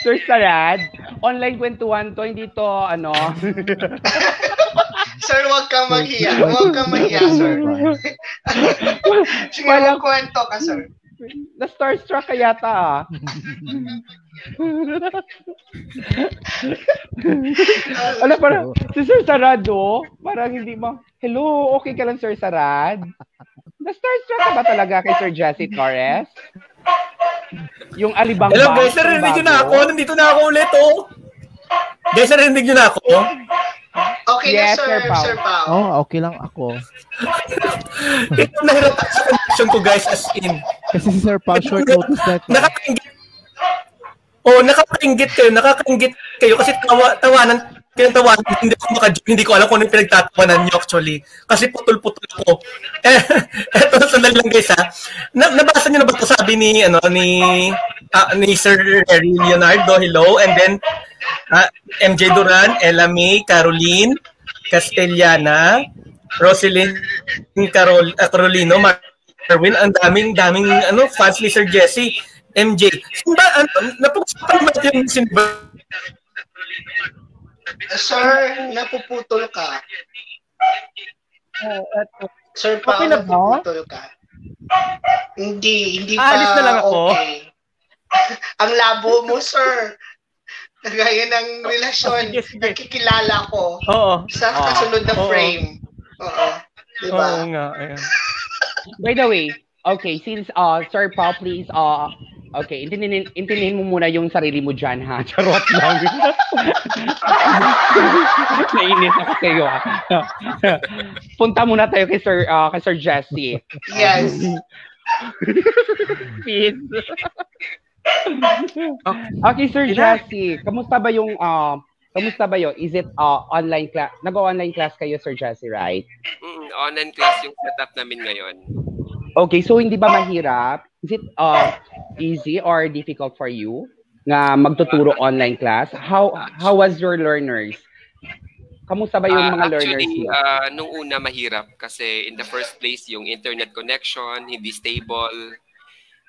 Sir Sarad, online kwentuhan to, hindi to, ano, [LAUGHS] Sir, huwag kang maghiya. Huwag kang mahiya, sir. [LAUGHS] Sige, Walang- magkwento ka, sir. na starstruck ka yata, ah. [LAUGHS] ano, parang, si Sir Sarad, oh, parang hindi mo, hello, okay ka lang, Sir Sarad? Na starstruck ka ba talaga kay Sir Jesse Torres? Yung alibang Hello guys, narinig nyo na ako. Nandito na ako ulit, oh. Guys, narinig nyo na ako. Okay Yes, na, sir. Sir Pao. Sir Pao. Oh, okay lang ako. [LAUGHS] Ito nahirap sa connection ko, guys, as in. Kasi si Sir Pao, short notice na ito. Nakakaingit. Oh, nakakaingit kayo, nakakaingit kayo kasi tawa, tawanan kayo tawanan, hindi ko maka hindi ko alam kung anong pinagtatawanan niyo actually. Kasi putol-putol ako. Eh, [LAUGHS] eto sandali lang guys ha. Na, nabasa niyo na ba 'to sabi ni ano ni ah, ni Sir Harry Leonardo, hello, and then ah, MJ Duran, Ella May, Caroline, Castellana, Roselyn Carol, ah, Carolino, Marvin, ang daming daming ano fans ni Sir Jesse. MJ. Saan ba, ano, napag-usapan ba yung sin- Sir, napuputol ka. Sir Pao, Okay na ba? napuputol ka. Hindi, hindi pa Aalis na lang ako? okay. [LAUGHS] Ang labo mo, sir. Gaya ng relasyon, Sige, sige. nakikilala ko Oo. sa Ah, kasunod na oo. frame. Oo. Di Oo nga. ayan. By the way, okay, since uh Sir Paul, please uh okay, intindihin, intindihin mo muna yung sarili mo dyan, ha? [LAUGHS] Charot lang. [LAUGHS] Nainis ako sa'yo, ha? Punta muna tayo kay Sir, uh, kay Sir Jesse. Yes. Please. [LAUGHS] Okay, Sir Jesse, kamusta ba yung uh, kamusta ba yun? Is it uh, online class? Nag-online class kayo, Sir Jesse, right? Mm, online class yung setup namin ngayon. Okay, so hindi ba mahirap? Is it uh, easy or difficult for you nga magtuturo online class? How how was your learners? Kamusta ba yung Ah, mga learners actually, mo? ah, nung una mahirap kasi in the first place yung internet connection hindi stable.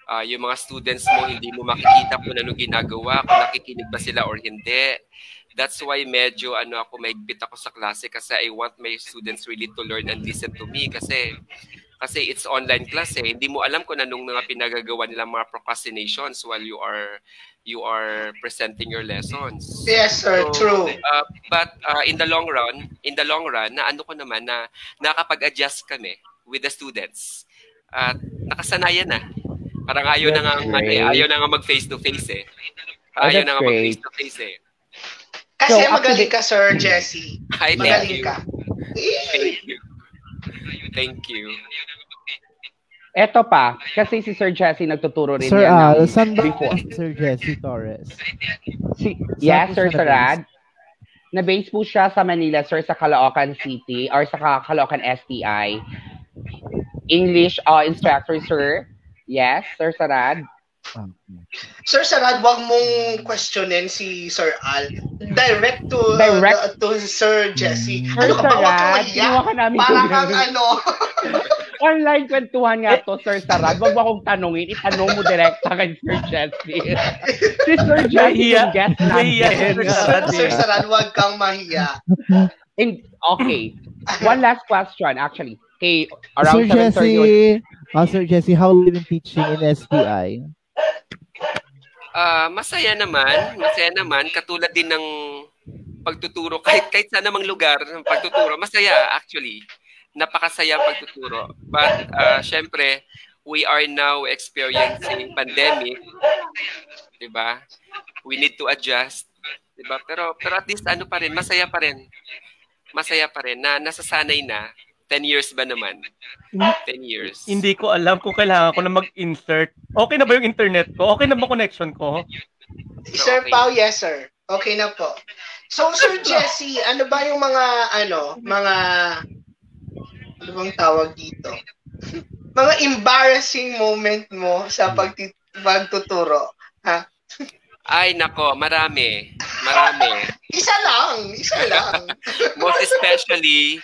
Ah, yung mga students mo hindi mo makikita kung ano ginagawa, kung nakikinig ba sila or hindi. That's why medyo ano ako maigpit ako sa klase kasi I want my students really to learn and listen to me kasi kasi it's online class eh. Hindi mo alam kung anong mga pinagagawa nila mga procrastinations while you are you are presenting your lessons. Yes, sir. So, True. uh, but uh, in the long run, in the long run, na ano ko naman na nakapag-adjust kami with the students. At nakasanayan na. Parang ayaw na nga That's ano, eh, great. ayaw na nga mag face to face eh. Oh, Ayaw that's na nga mag face to face eh. Kasi So, magaling ka, Sir Jesse. [LAUGHS] Hi, thank Magaling you. ka. Thank you. Thank you. Eto pa, kasi si Sir Jesse nagtuturo rin Sir yan Al, ng- saan ba before. Sir Jesse Torres? Si, Saan yes, po Sir Sarad. Na-base po siya sa Manila, sir, sa Caloocan City or sa Caloocan STI. English uh, instructor, sir. Yes, Sir Sarad. Sir Sarad, wag mong questionin si Sir Al. Direct to Direct. to Sir Jesse. Mm. Sir Ano ka ba? Huwag kang Sarad, mahiya. ka namin Parang kang ano. [LAUGHS] Online kwentuhan nga to, Sir Sarad. Wag mo akong tanungin. Itanong mo direct sa kay Sir Jesse. [LAUGHS] si Sir Jesse Nahiya. yung guest Nahiya si natin. Sir Sarad. Sir Sarad, wag kang mahiya. And, okay. One last question, actually. Okay, Sir around 7.30 Jesse, ah, Sir Jesse, how have you teaching in STI? Ah, masaya naman, masaya naman katulad din ng pagtuturo [LAUGHS] kahit kahit sa namang lugar ng pagtuturo, masaya actually. Napakasaya pagtuturo. But ah, syempre, we are now experiencing pandemic. 'Di ba? We need to adjust, 'di ba? Pero pero at least ano pa rin, masaya pa rin. Masaya pa rin na nasasanay na. 10 years ba naman? 10 years. Hindi ko alam kung kailangan ko na mag-insert. Okay na ba yung internet ko? Okay na ba connection ko? Sir Okay. Pao, yes sir. Okay na po. So Sir [LAUGHS] Jesse, ano ba yung mga ano, mga ano bang tawag dito? [LAUGHS] mga embarrassing moment mo sa pagti- pagtuturo. Ha? [LAUGHS] Ay nako, marami. Marami. Isa lang, isa lang. Most especially,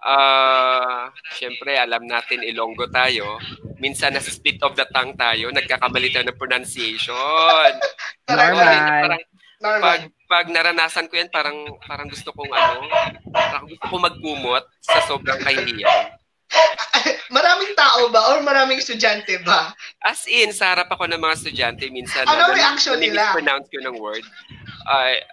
ah, syempre, alam natin Ilonggo tayo. Minsan, nasa split of the tongue tayo, nagkakamali tayo ng pronunciation. [LAUGHS] Normal. Pag, pag naranasan ko yan, parang, parang gusto kong ano, parang gusto kong magkumot sa sobrang kahihiyan. [LAUGHS] Maraming tao ba or maraming estudyante ba? As in, sa harap ako ng mga estudyante, minsan, Ano na- reaction na- nila? pronounce ko ng word, ay,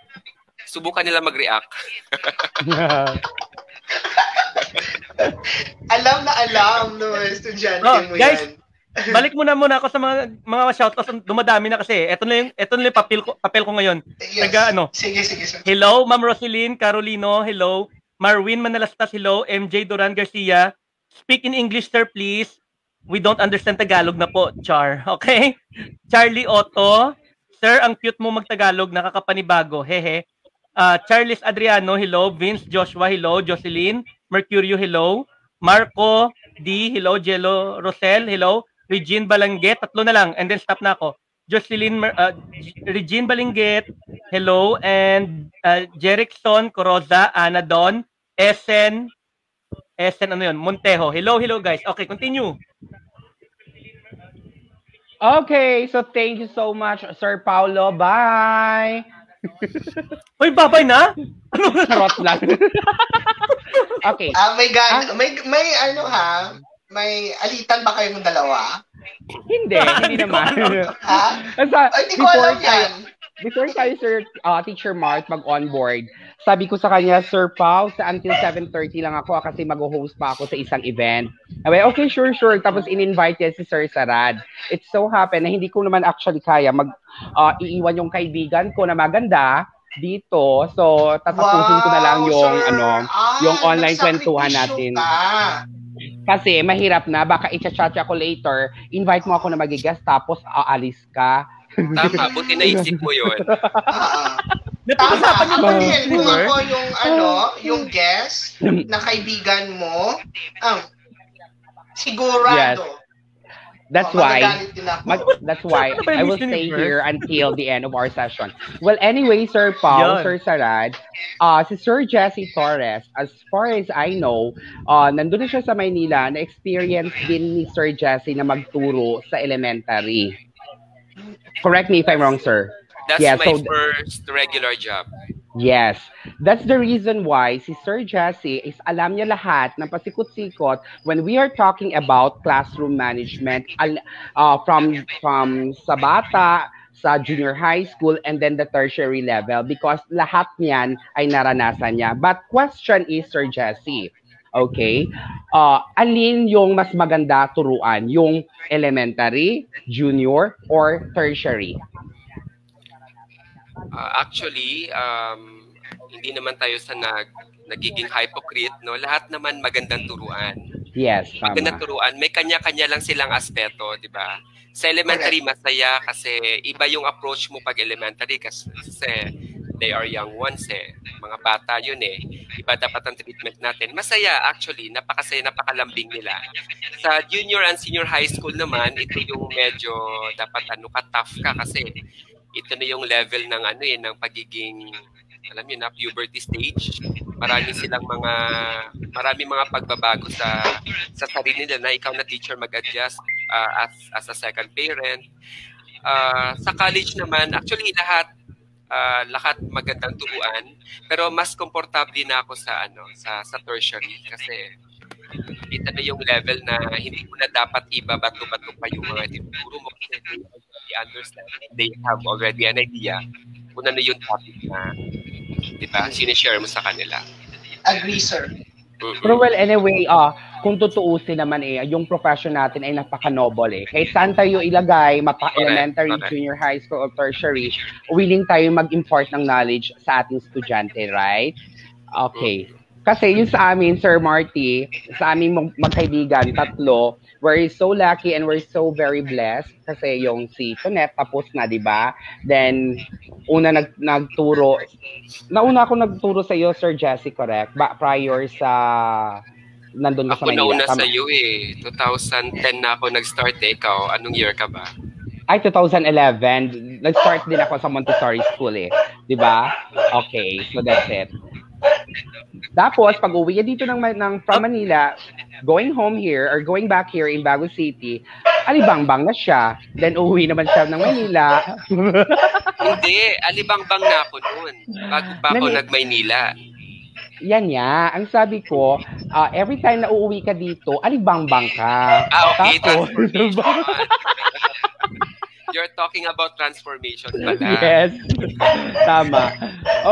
subukan nila mag-react. [LAUGHS] [LAUGHS] Alam na alam mga estudyante Oh, mo guys, yan. [LAUGHS] Balik muna muna ako sa mga mga shoutouts. Dumadami na kasi. Ito na yung ito na yung papel ko, papel ko ngayon. Yes. Taga ano? Sige, sige, sir. Hello, Ma'am Roselyn Carolino. Hello. Marwin Manalastas. Hello. MJ Duran Garcia. Speak in English, sir, please. We don't understand Tagalog na po, Char. [LAUGHS] Okay? Charlie Otto. Sir, ang cute mo magtagalog. Nakakapanibago. Hehe. Ah, Charles Adriano, hello. Vince Joshua, hello. Jocelyn. Mercurio, hello. Marco D, hello. Jello Rosel, hello. Regine Balanget, tatlo na lang. And then stop na ako. Jocelyn, G- Regine Balinget, hello. And uh, Jerickson, Coroza, Ana Don, Esen, Esen, ano yun? Montejo. Hello, hello guys. Okay, continue. Okay, so thank you so much, Sir Paulo. Bye! Uy, babay na? Charot lang. [LAUGHS] okay. Ah, may gan may may ano ha? May alitan ba kayong dalawa? Hindi, [LAUGHS] hindi naman. Ha? Sa, Ay, di ko alam before tayo, yan. before tayo, Sir uh, Teacher Mark, mag-onboard, sabi ko sa kanya, Sir Pao, sa until 7.30 lang ako ah, kasi mag-host pa ako sa isang event. Sabi, okay, sure, sure. Tapos in-invite niya si Sir Sarad. It so happened na hindi ko naman actually kaya mag uh, iiwan yung kaibigan ko na maganda dito. So, tatapusin ko na lang yung Sir. ano, Ah, yung online kwentuhan natin. ka. Kasi mahirap na, baka i-chat ako later, invite mo ako na magigas, tapos aalis ka. Tama, buti naisip mo yun. [LAUGHS] Ah, Napag-usapan niyo ba kung Silver? ako yung ano, yung guest na kaibigan mo, ang sigurado. That's Oh, why, mag- that's why Ano I will stay here until the end of our session. Well, anyway, Sir Paul, Yan. Sir Sarad, uh, si Sir Jesse Torres, as far as I know, uh, nandun na siya sa Maynila, na-experience din ni Sir Jesse na magturo sa elementary. Correct me if I'm wrong, sir. That's Yeah, my so- first regular job. Yes. That's the reason why si Sir Jesse is alam niya lahat ng pasikot-sikot when we are talking about classroom management uh, from from sa bata sa junior high school and then the tertiary level because lahat niyan ay naranasan niya. But question is Sir Jesse, okay? Uh, alin yung mas maganda turuan? Yung elementary, junior, or tertiary? Uh, actually, um, hindi naman tayo sa nag, nagiging hypocrite, no? Lahat naman magandang turuan. Yes, Magandang tama. turuan, may kanya-kanya lang silang aspeto, di ba? Sa elementary, masaya kasi iba yung approach mo pag elementary kasi, kasi they are young ones eh. Mga bata yun eh. Iba dapat ang treatment natin. Masaya actually, napakasaya, napakalambing nila. Sa junior and senior high school naman, ito yung medyo dapat ano ka, tough ka kasi ito na yung level ng ano eh, ng pagiging alam niyo na puberty stage. Marami silang mga marami mga pagbabago sa sa sarili nila na ikaw na teacher mag-adjust uh, as as a second parent. Uh, sa college naman, actually lahat uh, lahat magandang turuan, pero mas komportable na ako sa ano sa sa tertiary kasi ito na yung level na hindi mo na dapat iba-bato-bato pa yung mga tinuturo mo kasi already understand, they have already an idea kung ano yung topic na, di ba, sinishare mo sa kanila. Agree, sir. Mm-mm. Pero well, anyway, ah kung tutuusin naman eh, yung profession natin ay napaka-noble eh. Kahit saan tayo ilagay, mapa-elementary, correct. junior high school, or tertiary, willing tayo mag-impart ng knowledge sa ating estudyante, right? Okay. Kasi yung sa amin, Sir Marty, sa aming mag- magkaibigan, tatlo, we're so lucky and we're so very blessed kasi yung si Tonette tapos na, di ba? Then, una nag, nagturo, nauna ako nagturo sa iyo, Sir Jesse, correct? Ba, prior sa, nandun ka sa Ako nauna Manila. sa iyo eh. 2010 na ako nag-start eh. Ikaw, anong year ka ba? Ay, 2011. Nag-start din ako sa Montessori School eh. Di ba? Okay, so that's it. Tapos, pag uwi niya dito ng, ng from Manila, going home here or going back here in Bago City, alibangbang na siya. Then, uwi naman siya ng Manila. [LAUGHS] Hindi, alibang-bang na ako noon. Bago pa ako Nani- nag-Maynila. Yan niya. Ang sabi ko, ah, every time na uuwi ka dito, alibangbang ka. Ah, okay, Tapos. [LAUGHS] You're talking about transformation pala. yes. [LAUGHS] Tama.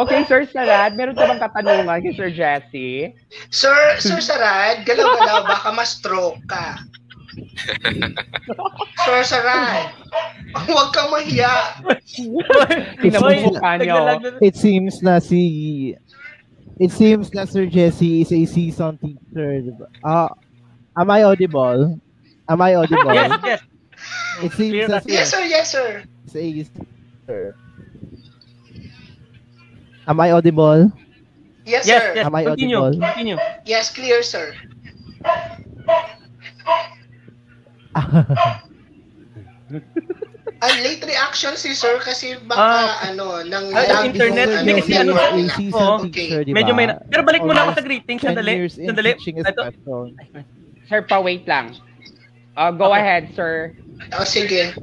Okay, Sir Salad, meron ka bang katanungan kay Sir Jesse? Sir, Sir Sarad, galaw-galaw, baka ma-stroke ka. [LAUGHS] Sir Sarad, huwag kang mahiya. Tingnan mo Hoy, yung mukha niya, oh. naglalag- It seems na si It seems na Sir Jesse is a seasoned teacher. diba? Ah, am I audible? Am I [LAUGHS] audible? Yes, yes. It seems Clear na Yes, sir, yes, sir. a teacher. Am I audible? Yes, Yes, sir. yes. Am I Continue, audible? continue. Yes, clear, sir. [LAUGHS] Ang late reaction si sir kasi baka ano, nang Ah, lag internet, hindi kasi ano, di ba? Medyo may... Pero balik muna ako sa greetings. 10 Sandali. years in Sandali. teaching Ito. Sir, pa wait lang. Uh, go ahead, sir. Oh, sige.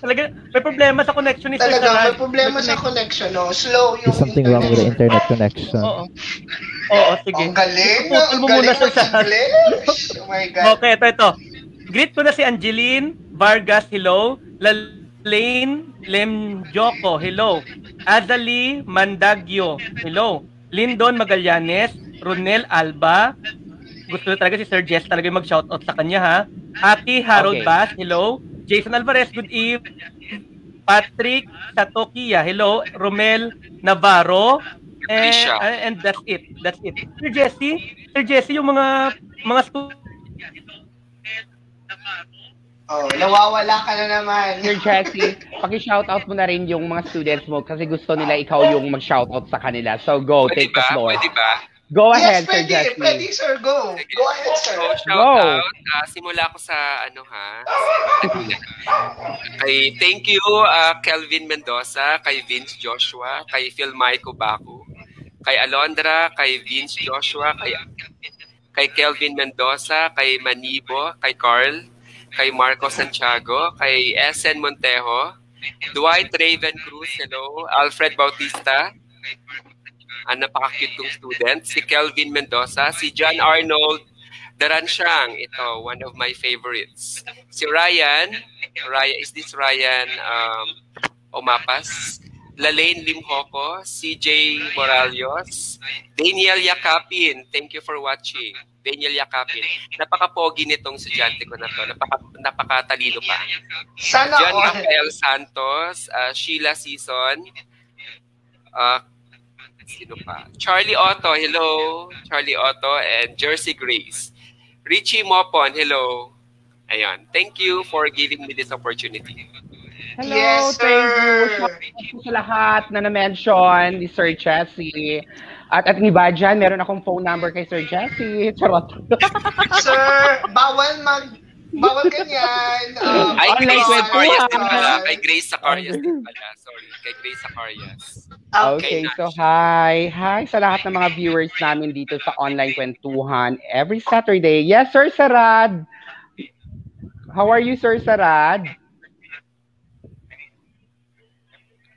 Talaga, may problema sa connection ni Sir Talaga, may problema sa connection, no? Slow yung There's something wrong with the internet connection. Oo. Oo, sige. Ang galing? Putol Ang mo muna, Sarad. mag-English. Oh my God. Okay, ito, ito. Greet ko na si Angeline Vargas, hello. Lalaine Lemjoko, hello. Azali Mandagyo, hello. Lindon Magallanes, Ronel Alba, gusto na talaga si Sir Jess talaga yung mag-shoutout sa kanya ha. Ati Harold Okay. Bass, hello. Jason Alvarez, good eve. Patrick Satokia. Hello, Romel Navarro. And, Alicia. and that's it. That's it. Sir Jesse, Sir Jesse, yung mga mga stu- Oh, nawawala ka na naman. Sir Jesse, paki-shoutout mo na rin yung mga students mo kasi gusto nila ikaw yung mag-shoutout sa kanila. So go, Pwede take the ba? floor. Pwede ba? Go yes, ahead, Sir pwede. Jesse. Pwede, sir. Go. Go ahead, sir. So, shout Go. out. Ah, simula ko sa ano ha. kay thank you ah, Kelvin Mendoza, kay Vince Joshua, kay Phil Maico Baku, kay Alondra, kay Vince Joshua, kay kay Kelvin Mendoza, kay Manibo, kay Carl, kay Marco Santiago, kay SN Montejo, Dwight Raven Cruz, hello, Alfred Bautista, ang napaka-cute kong student, si Kelvin Mendoza, si John Arnold Daransyang, ito, one of my favorites. Si Ryan, Ryan is this Ryan um, Omapas? Lalaine Limhoco, CJ Moralios, Daniel Yakapin, thank you for watching. Daniel Yakapin. Napaka-pogi nitong estudyante ko na to. Napaka, napakatalino pa. Sana John all. Rafael Santos, uh, Sheila Season, uh, sino pa? Charlie Otto, hello. Charlie Otto and Jersey Grace. Richie Mopon, hello. Ayan. Thank you for giving me this opportunity. Hello, Yes, thank you. sir. Po sa lahat na na-mention ni Sir Jesse. At at ni ba dyan, meron akong phone number kay Sir Jesse. [LAUGHS] Charot. [LAUGHS] Sir, bawal mag... Bawal ganyan. [LAUGHS] Um, Ay, Online Grace kwentuhan. Zacarias din pala. Kay Grace Zacarias Okay. din pala. Sorry. Kay Grace Zacarias. Okay, so hi. Hi sa lahat ng mga viewers namin dito sa online kwentuhan every Saturday. Yes, Sir Sarad. How are you, Sir Sarad?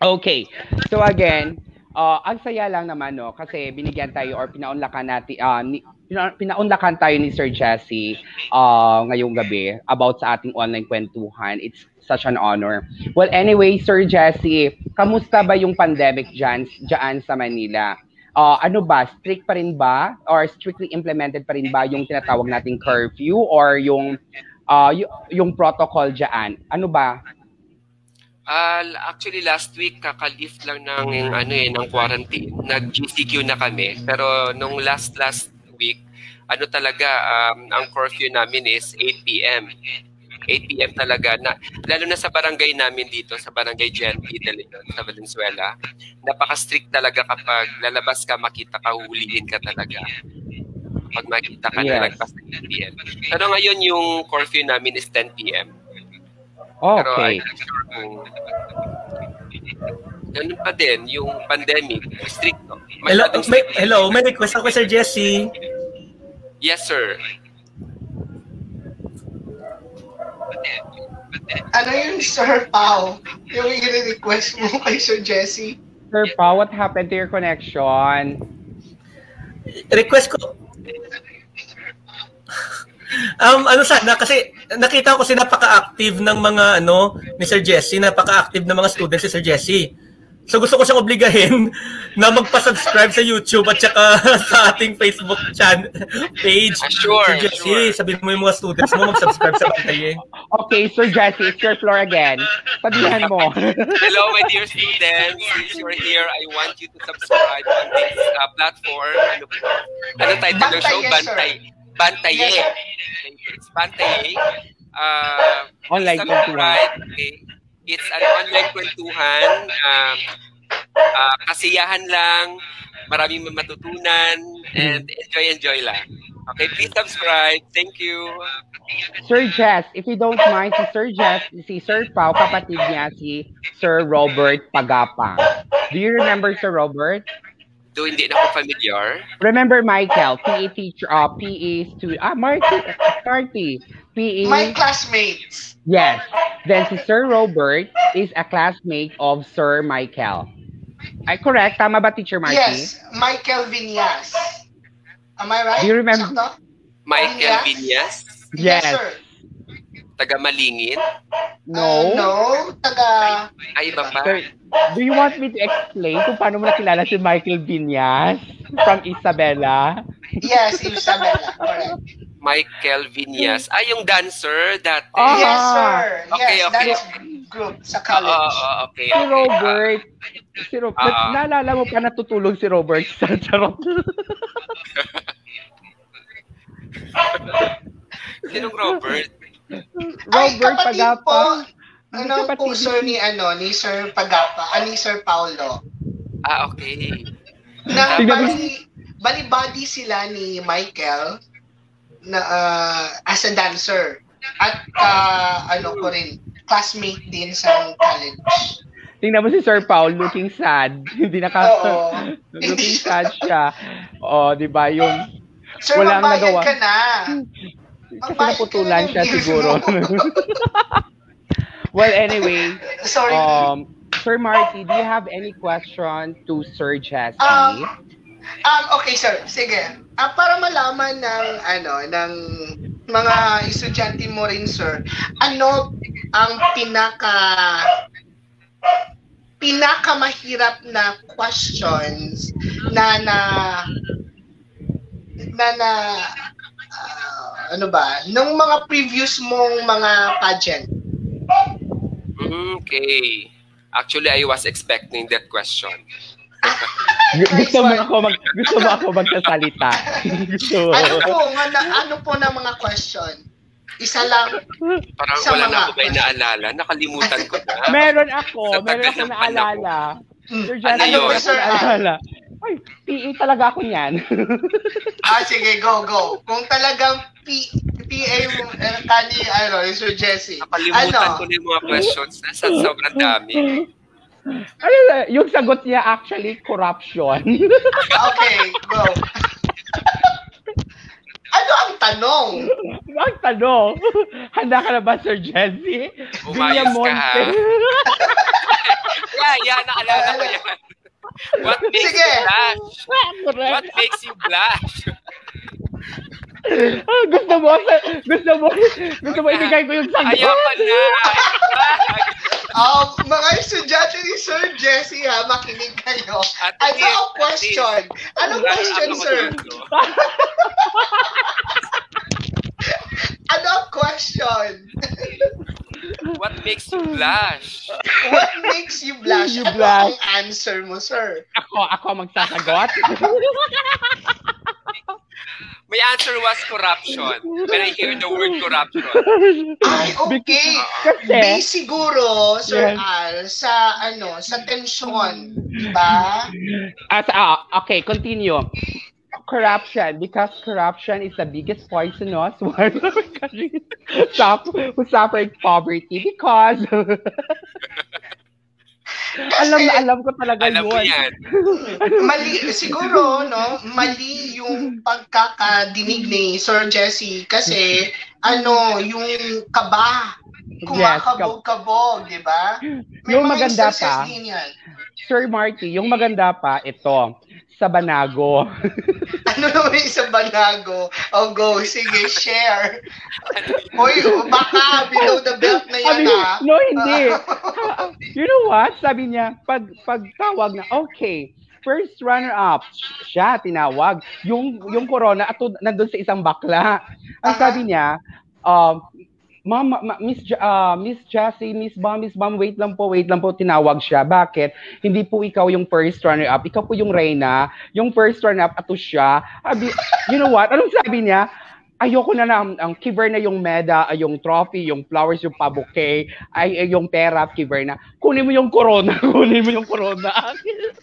Okay. So again, uh, ang saya lang naman no kasi binigyan tayo or pinaunlakan natin uh, ni, pina- pinaunlakan tayo ni Sir Jesse uh, ngayong gabi about sa ating online kwentuhan. It's such an honor. Well, anyway, Sir Jesse, kamusta ba yung pandemic dyan, dyan sa Manila? Uh, ano ba, strict pa rin ba or strictly implemented pa rin ba yung tinatawag nating curfew or yung uh, y- yung protocol dyan? Ano ba? Ah, actually last week kaka-lift lang ng ano eh ng quarantine. Nag-GCQ na kami. Pero nung last last week, ano talaga um, ang curfew namin is 8 PM. 8 PM talaga na lalo na sa barangay namin dito sa barangay GNP de Leon, sa Valenzuela. Napaka-strict talaga kapag lalabas ka makita ka huhulihin ka talaga. Pag makita ka na Yes. lagpas ng 8 PM. Pero ngayon yung curfew namin is 10 PM. Pero Okay. Not sure kung ganun pa din, yung pandemic, strict. No? Hello, may, hello, may request ako Sir Jesse. Yes, sir. ano yung Sir Pao? Yung i-request mo kay Sir Jesse? Sir Pa, what happened to your connection? Request ko Um, ano sana, kasi nakita ko kasi napaka-active ng mga, ano, ni Sir Jesse, napaka-active ng mga students si Sir Jesse. So gusto ko siyang obligahin [LAUGHS] na magpa-subscribe sa YouTube at saka [LAUGHS] sa ating Facebook chan page. Ah, sure, Sir Jesse, sure. sabihin mo yung mga students mo mag-subscribe sa Bantaye. Okay, Sir Jesse, it's your floor again. Sabihan mo. [LAUGHS] Hello, my dear students. Since you're here, I want you to subscribe on this uh, platform. Ano, ano title ng show? Bantay. Bantaye. It's Bantaye. Uh, Online subscribe. Okay. It's an online kwentuhan. Um, uh, kasiyahan lang. Maraming matutunan. And enjoy, enjoy lang. Okay, please subscribe. Thank you. Sir Jess, if you don't mind, si Sir Jess, si Sir Pao, kapatid niya si Sir Robert Pagapang. Do you remember Sir Robert? Do hindi na ako familiar. Remember Michael, PE teacher, uh, PE student, ah, Marty, Marty, PE. My classmates. Yes. Then si Sir Robert is a classmate of Sir Michael. Ay, correct? Tama ba, Teacher Marty? Yes, Michael Vinyas. Am I right? Do you remember- Michael Vinyas? Vinyas, Yes. sir. Taga Malingin. Uh, No? no, taga... Ay, iba pa. Sir, do you want me to explain kung paano mo nakilala si Michael Vinyas from Isabela? Yes, Isabela. Correct. Michael Vinyas. Ay, yung dancer dati. Ah. Yes, sir. Okay, yes, okay. that's group sa college? oo, okay. Si okay. Robert. Si Robert. Ah. naalala mo pa natutulog si Robert sa charot. Ah, [LAUGHS] sinong Robert? Ay, Robert kapatid Pagapa. po. Ano po, sir, ni, ano, ni Sir Pagapa, ah, ni Sir Paulo. Ah, okay. Na bali, bali body sila ni Michael na ah, as a dancer. At ah, ano ko rin, classmate din sa college. Tingnan mo si Sir Paul looking sad. [LAUGHS] Hindi naka Oo. [LAUGHS] looking sad siya. Oh, 'di ba? Yung Sir, Walang nagawa. ka na. [LAUGHS] kasi naputulan siya siguro. [LAUGHS] well, anyway, Sorry. um Sir Marty, do you have any question to Sir Jesse? Um, Um, okay, sir. Sige. Ah, para malaman ng ano ng mga estudyante mo rin, sir. Ano ang pinaka pinakamahirap na questions na na na na ano ba nung mga previous mong mga pageant Okay. Actually, I was expecting that question. Gu- gusto mo ako mag gusto mo ako magsasalita. [LAUGHS] gusto mo. ano po nga na, ano po na mga question isa lang Parang Sa wala mga na ako may naalala. Nakalimutan ko na. Meron ako, Sa meron ako ng naalala. Mm. Sir Jesse, Ano yun? Sir Al? naalala. Ay, PE talaga ako niyan. [LAUGHS] Ah, sige, go, go. Kung talagang P, PA mo, eh, kani, ano, yung Sir Jesse. Nakalimutan Ano? ko na yung mga questions. Nasa sobrang dami. ano, yung sagot niya actually corruption. [LAUGHS] Okay, go. [LAUGHS] ano ang tanong? Ang tanong, handa ka na ba, Sir Jesse? Umayos ka, ha? Yeah, yeah, naalala ko yan. [LAUGHS] What makes Sige. you blush? What makes you blush? [LAUGHS] Ah, gusto mo, gusto mo, gusto mo ibigay ko yung sagot. Ayoko na. Um, mga estudyante ni Sir Jesse, ha, makinig kayo. At Ano ang question? [LAUGHS] Anong question, sir? Ano ang question? What makes you blush? What makes you blush? [LAUGHS] You ano blush. ang answer mo, sir? Ako, ako ang magsasagot. [LAUGHS] My answer was corruption. When I hear the word corruption. Ay, okay. Kasi, Based siguro, Sir Yes. Al, sa ano, sa tensyon, di ba? as, ah, okay, continue. Corruption, because corruption is the biggest poisonous one [LAUGHS] suffer, who suffering poverty because [LAUGHS] alam na alam ko talaga Alam yun. yan. [LAUGHS] Mali, siguro, no, mali yung pagkakadinig ni Sir Jesse kasi, ano, yung kaba, kumakabog-kabog, di ba? May Yung maganda pa. Sir Marty, yung maganda pa, ito, sa Banago. [LAUGHS] Ano naman yung sa Banago? Oh, go. Sige, share. Hoy, baka below the belt na yan, ha? no, hindi. [LAUGHS] you know what? Sabi niya, pag, pag tawag na, okay, first runner-up, siya tinawag. Yung, yung corona, at nandun sa isang bakla. Ang sabi niya, um, Ma'am, ma, Miss, ah, Miss Jessie, Miss Bam, Miss Bam, wait lang po, wait lang po, tinawag siya. Bakit? Hindi po ikaw yung first runner-up, ikaw po yung Reyna, yung first runner-up, ato siya. Sabi, you know what? Anong sabi niya? ayoko na lang, ang kiver na yung meda, ay yung trophy, yung flowers, yung pabuke, ay, ay yung pera, kiver na. Kunin mo yung corona, [LAUGHS] kunin mo yung corona. [LAUGHS]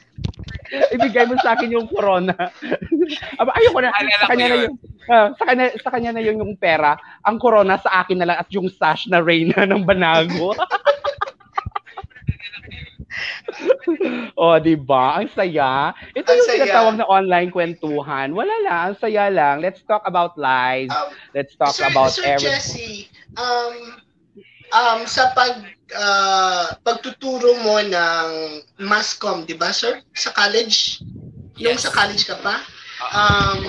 Ibigay mo sa akin yung corona. Aba, ayoko na, sa kanya na yun. yung, ah, sa kanya, sa kanya na yung, yung pera, ang corona sa akin na lang at yung sash na Reyna [LAUGHS] ng Banago. oh, di ba? Ang saya. Ito Ang yung saya. tinatawag na online kwentuhan. Wala lang, ang saya lang. Let's talk about lives. Um, Let's talk Sir, about Sir everything. Jesse, um, um, sa pag, ah, pagtuturo mo ng masscom, di ba, sir? Sa college? Nung Yes. sa college ka pa? Ah, Um,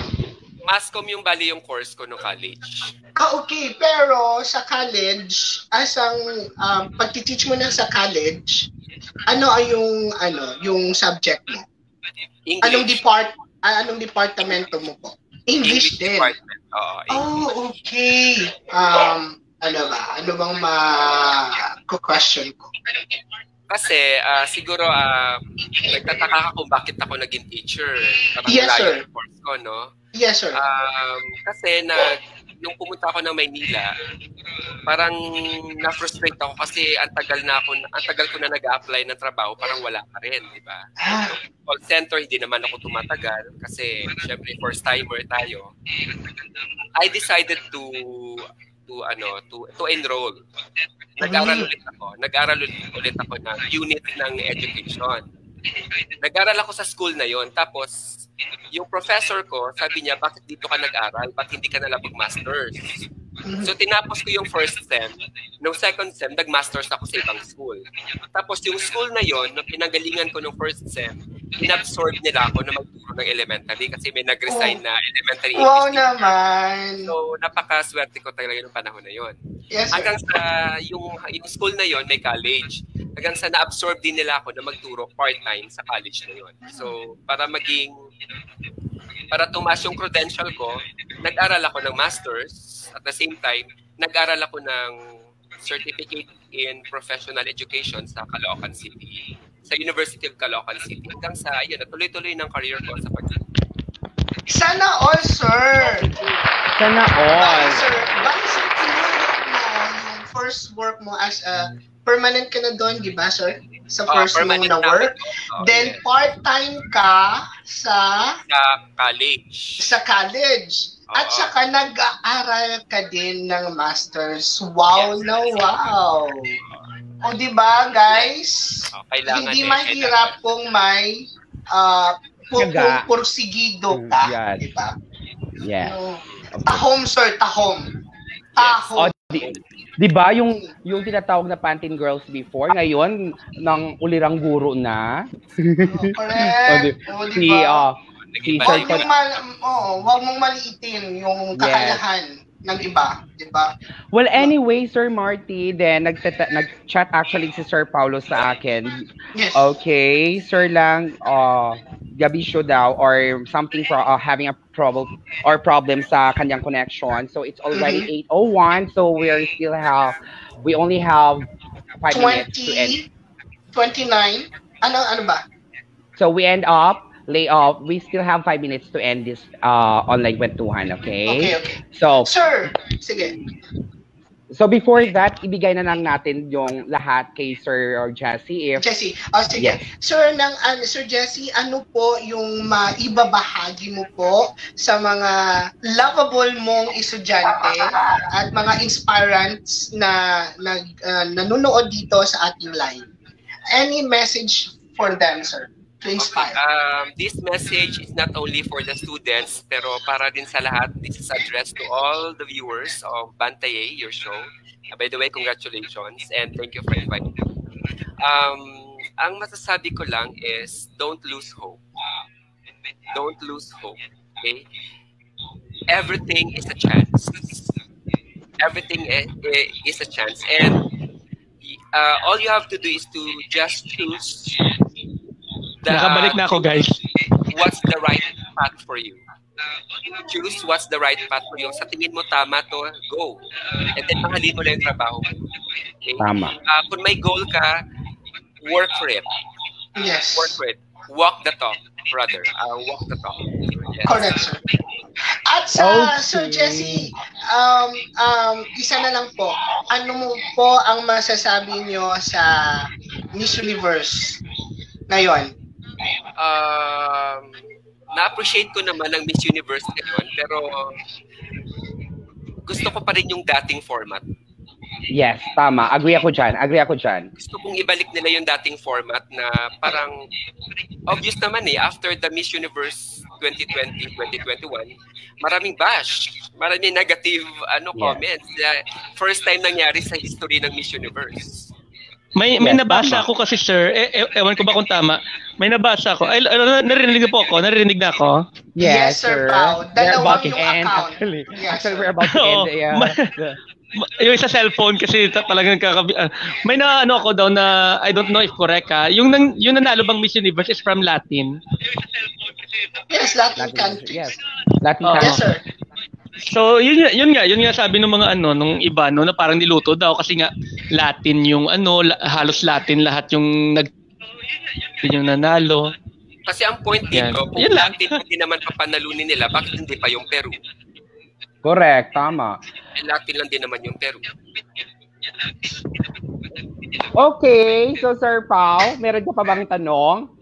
Mascom yung bali yung course ko no college. ah, okay. Pero sa college, as ang um, pagtiteach mo na sa college, ano ay yung, ano, yung subject mo? English. Anong depart, ah, anong departamento mo po? English, din. department. Oo, English. Oh, okay. Um, ano ba? Ano bang ma question ko. Kasi ah, siguro ah, nagtataka ka kung bakit ako naging teacher. Parang Yes, sir. course ko, no? Yes, sir. Um, kasi na nung pumunta ako ng Maynila, parang na-frustrate ako kasi ang tagal na ako, ang tagal ko na nag-apply ng trabaho, parang wala pa rin, di ba? Ah, Call center, hindi naman ako tumatagal kasi syempre first timer tayo. I decided to to ano to to enroll. Nag-aral ulit ako. Nag-aral ulit, ako ng unit ng education. Nag-aral ako sa school na yon. Tapos yung professor ko, sabi niya, bakit dito ka nag-aral? Bakit hindi ka na lang mag-masters? So tinapos ko yung first sem. Nung second sem, nag-masters ako sa ibang school. Tapos yung school na yon, na pinanggalingan ko nung first sem, inabsorb nila ako na magturo ng elementary kasi may nag-resign na elementary wow English teacher. naman. So napakaswerte ko talaga yung panahon na yon. Yes, sir. Hanggang sa yung, yung school na yon may college. Hanggang sa na-absorb din nila ako na magturo part-time sa college na yon. So para maging para tumaas yung credential ko, nag-aral ako ng masters. At the same time, nag-aral ako ng certificate in professional education sa Caloocan City. Sa University of Caloocan City. Hanggang sa, yun, natuloy-tuloy ng career ko sa pag Sana all, sir. Sana all. sir. Bali, sir, tinuloy mo yung first work mo as a permanent ka na doon, di ba, sir? Sa Ah, first mo permanent na work. Oh, Then, yes. part-time ka sa sa college. sa college. At Oo. saka nag-aaral ka din ng masters. Wow Yes, na yes. wow. O di ba, guys? Oh, kailangan Hindi eh, mahirap kailangan. kung may uh, kung, Tiyaga. kung porsigido ka. Mm, yan. Di ba? Yeah. Yung- Tahom, sir, tahom. Tahom. di, di ba yung yung tinatawag na Pantin Girls before, ngayon nang ulirang guro na. Oh, correct. O, di Si ba? ah, si Huwag Sir mong, mal, oo, huwag mong maliitin yung Yes. Ng iba. Di ba? Well, anyway, Sir Marty, then nagtata- nag-chat actually si Sir Paulo sa akin. Yes. Okay, sir lang, uh, gabi show daw or something for uh, having a trouble or problem sa kanyang connection. So it's already 8:01, so we are still have we only have 5 minutes to end. 20, 29. Ano, ano ba? So we end up lay off. We still have 5 minutes to end this uh online kwentuhan, Okay, okay? okay. So Sir, sige. so before that, ibigay na lang natin yung lahat kay Sir or Jessie if Jesse, oh, sige. Yes. Sir, ng, ano, Sir Jesse, ano po yung maibabahagi mo po sa mga lovable mong estudyante at mga inspirants na nag, uh, nanonood dito sa ating live? Any message for them, sir, to inspire? Um, this message is not only for the students, pero para din sa lahat. This is addressed to all the viewers of Bantaye, your show. Uh, by the way, congratulations and thank you for inviting me. Um, ang masasabi ko lang is don't lose hope. Don't lose hope. Okay? Everything is a chance. Everything is a chance. And uh, all you have to do is to just choose the, Nakabalik na ako, guys. what's the right path for you. Choose what's the right path for you. Sa tingin mo tama to, go. And then mahalin mo lang yung trabaho mo. Okay? tama. Uh, kung may goal ka, work for it. Yes. Work for it. Walk the talk, brother. Uh, walk the talk. Yes. Correct, sir. At sa Okay. Sir Jesse, um, um, isa na lang po, ano mo po ang masasabi nyo sa Miss Universe ngayon? Um, na-appreciate ko naman ang Miss Universe ngayon, pero gusto ko pa rin yung dating format. Yes, tama. Agree ako dyan. Agree ako dyan. Gusto kong ibalik nila yung dating format na parang obvious naman eh, after the Miss Universe 2020-2021, maraming bash, maraming negative ano Yeah. comments. First time nangyari sa history ng Miss Universe. May may Yes, nabasa tama. ako kasi sir, e- e- ewan ko ba kung tama. May nabasa ako. Ay, ano, narinig po ako, narinig na ako. Yes, Sir Pao. We're Dalawang about to yung end, account. Actually, Yes, actually sir. we're about to end. Yeah. Ma- Ma- yung sa cellphone kasi ta- talagang kakabi ah, may na ano ako daw na I don't know if correct ha yung nang yung nanalo bang Miss Universe is from Latin Yes, Latin Latin, countries. yes. Latin Oo. Yes, country. sir. So, yun, yun nga, yun nga sabi ng mga ano, nung iba, no, na parang niluto daw kasi nga Latin yung ano, la- halos Latin lahat yung nag yung nanalo. Kasi ang point Yan. dito, kung Yun lang. Latin hindi naman papanalunin nila, bakit hindi pa yung Peru? Correct, tama. Eh, Latin lang din naman yung Peru. Okay, so Sir Pao, meron ka pa bang tanong?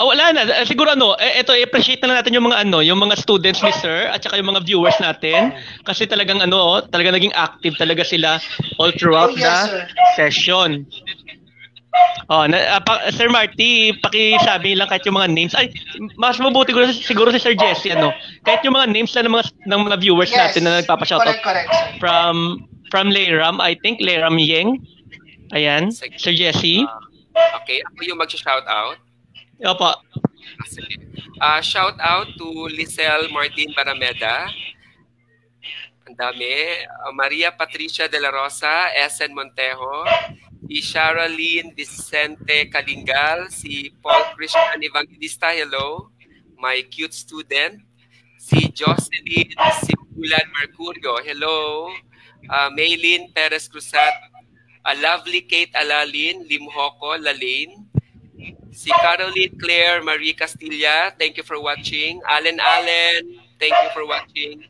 Ah, wala na. Ah, Siguro ano, eh, ito, i-appreciate na lang natin yung mga ano, yung mga students ni Sir at saka yung mga viewers natin. Kasi talagang ano, oh, talagang naging active talaga sila all throughout Oh, yes, the sir. session. Oh, na, ah, pa- Sir Marty, pakisabi lang kahit yung mga names. Ay, mas mabuti ko siguro si Sir Jesse ano. Kahit yung mga names na ng mga ng mga viewers Yes. natin na nagpapa-shoutout Correct, correct. sir. from from Leiram, I think Leiram Yeng. Ayan, Sige. Sir Jesse. Okay, ako yung mag-shout out. Opo. Ah, shout out to Lisel Martin Barameda. Ang dami. Ah, Maria Patricia de la Rosa, SN Montejo, si Sharaline Vicente Kalingal, si Paul Christian Evangelista, hello, my cute student, si Jocelyn Sibulan Mercurio, hello, uh, Maylin Perez Cruzat, a lovely Kate Alalin, Limhoco, Lalaine, Si Caroline Claire Marie Castilla, thank you for watching. Allen Allen, thank you for watching.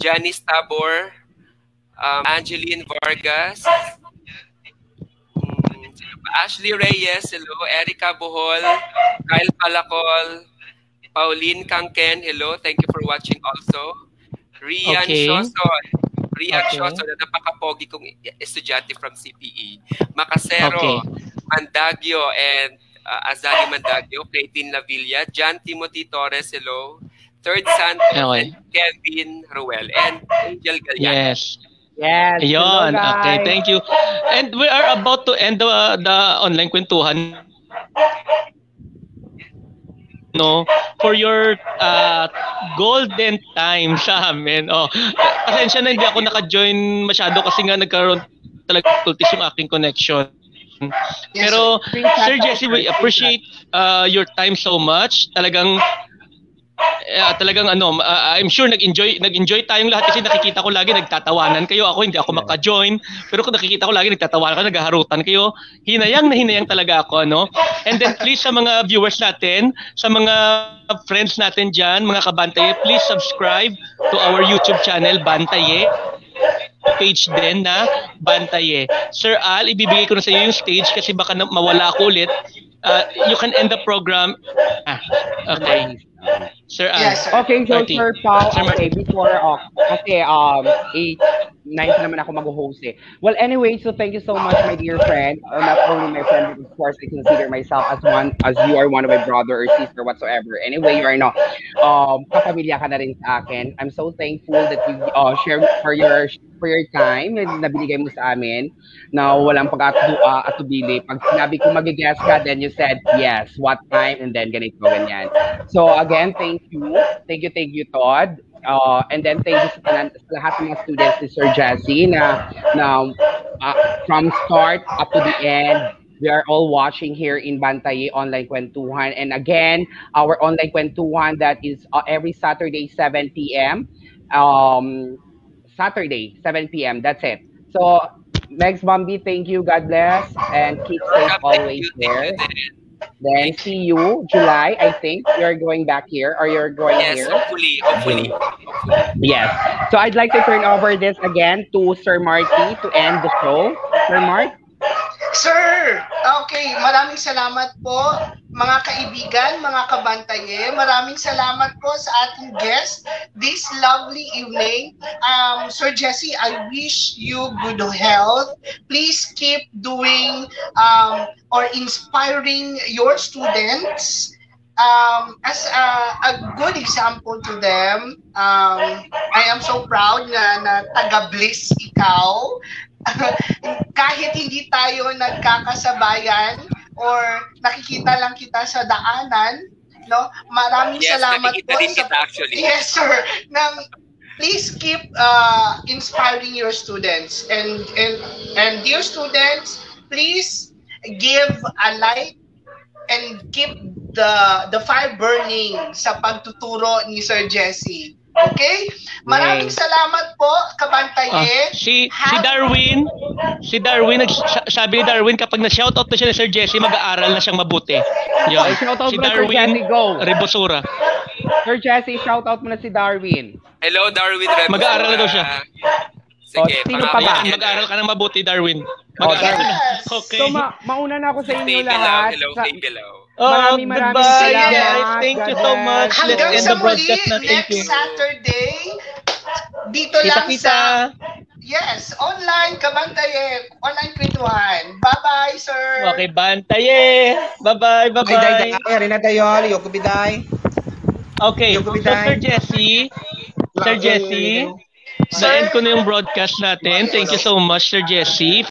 Janice Tabor, um, Angeline Vargas, ba? Ashley Reyes, hello. Erica Bohol, Kyle Palacol, Pauline Kangken, hello. Thank you for watching also. Rian Okay. Shoson, Rian Okay. Shoson, na napaka-pogi kong estudyante from CPE. Macasero, Okay. Mandagyo, and uh, Azali Mandagyo, Clayton Lavilla, John Timothy Torres, hello. Third Santos, Okay. and Kevin Ruel, and Angel Galliano. Yes. Yes. hello, Ayun, okay, guys. thank you. And we are about to end the, the online kwentuhan. No, for your uh, golden time sa amin. Oh, pasensya na hindi ako naka-join masyado kasi nga nagkaroon talaga difficulties yung aking connection. Yes, Pero sir. Sir Jesse, we appreciate uh, your time so much. Talagang eh, talagang ano, uh, I'm sure nag-enjoy nag-enjoy tayong lahat kasi nakikita ko lagi nagtatawanan kayo. Ako hindi ako maka-join, pero kung nakikita ko lagi nagtatawanan kayo, naghaharutan kayo. Hinayang na hinayang talaga ako, ano? And then please sa mga viewers natin, sa mga friends natin diyan, mga kabantaye, please subscribe to our YouTube channel Bantaye page din na Bantaye. Sir Al, ibibigay ko na sa iyo yung stage kasi baka na, mawala ako ulit. Uh, you can end the program. Ah, okay. Sir Al. Yes, sir. Okay, so Marty. Sir Pao, Sir okay, before, oh, kasi um, 8, 9 pa naman ako mag-host eh. Well, anyway, so thank you so much, my dear friend. Uh, not only my friend, but of course, I consider myself as one, as you are one of my brother or sister whatsoever. Anyway, you are not, um, kapamilya ka na rin sa akin. I'm so thankful that you uh, share for your for your time na nabinigay mo sa amin na walang pag-atubili. Pag sinabi ko mag-guess ka, then you said yes, what time, and then ganito, ganyan. So again, thank you. Thank you, thank you, Todd. Uh, and then thank you sa, tanan- sa lahat ng mga students ni Sir Jazzy na, na uh, from start up to the end, we are all watching here in Bantaye Online Kwentuhan. And again, our online kwentuhan that is uh, every Saturday, 7 p.m. Um, Saturday, 7 p.m. That's it. So, Megs Bambi, thank you. God bless. And keep safe always you, there. Then see you July, I think. You're going back here or you're going Yes, here. hopefully, hopefully. Yes. So I'd like to turn over this again to Sir Marty to end the show. Sir Mark? Sir, okay, maraming salamat po mga kaibigan, mga kabantaye. Maraming salamat po sa ating guest this lovely evening. Um, Sir Jesse, I wish you good health. Please keep doing um, or inspiring your students um, as a, a good example to them. Um, I am so proud na, na taga-bliss ikaw. [LAUGHS] kahit hindi tayo nagkakasabayan or nakikita lang kita sa daanan, no? Maraming Yes, salamat po din kita actually. Yes, sir. Nang please keep uh, inspiring your students and and and dear students, please give a light and keep the the fire burning sa pagtuturo ni Sir Jesse. Okay? Maraming salamat po, Kabantaye. Ah, si si Darwin, si Darwin nag sabi ni Darwin kapag na-shoutout na siya ni Sir Jesse, mag-aaral na siyang mabuti. Yun. Ay, shoutout Si na, Darwin Jesse, go. Rebosura. Sir Jesse, shoutout mo na si Darwin. Hello, Darwin Rebus. Mag-aaral na daw siya. Sige, O, sino pangalan pa ba? Mag-aaral ka ng mabuti, Darwin. Oh, Mag-aaral na. Yes. Okay. So, ma mauna na ako sa inyo lahat. hello, Sa- hello. Oh, Maraming maraming goodbye, salamat. guys. Thank you so God much. bless. Let's Hanggang end sa the muli, broadcast na. Thank next you. Saturday, dito lang Kita-kita. sa, yes, online, Kabantaye, online kwentuhan. Bye-bye, sir. Okay, bantaye. Bye-bye, Ay, day, bye-bye. day, Rina Dayol, Yoko Biday. Okay, so. Sir Jesse, Sir Jesse, na-end ko na yung broadcast natin. Thank you so much, Sir Jesse.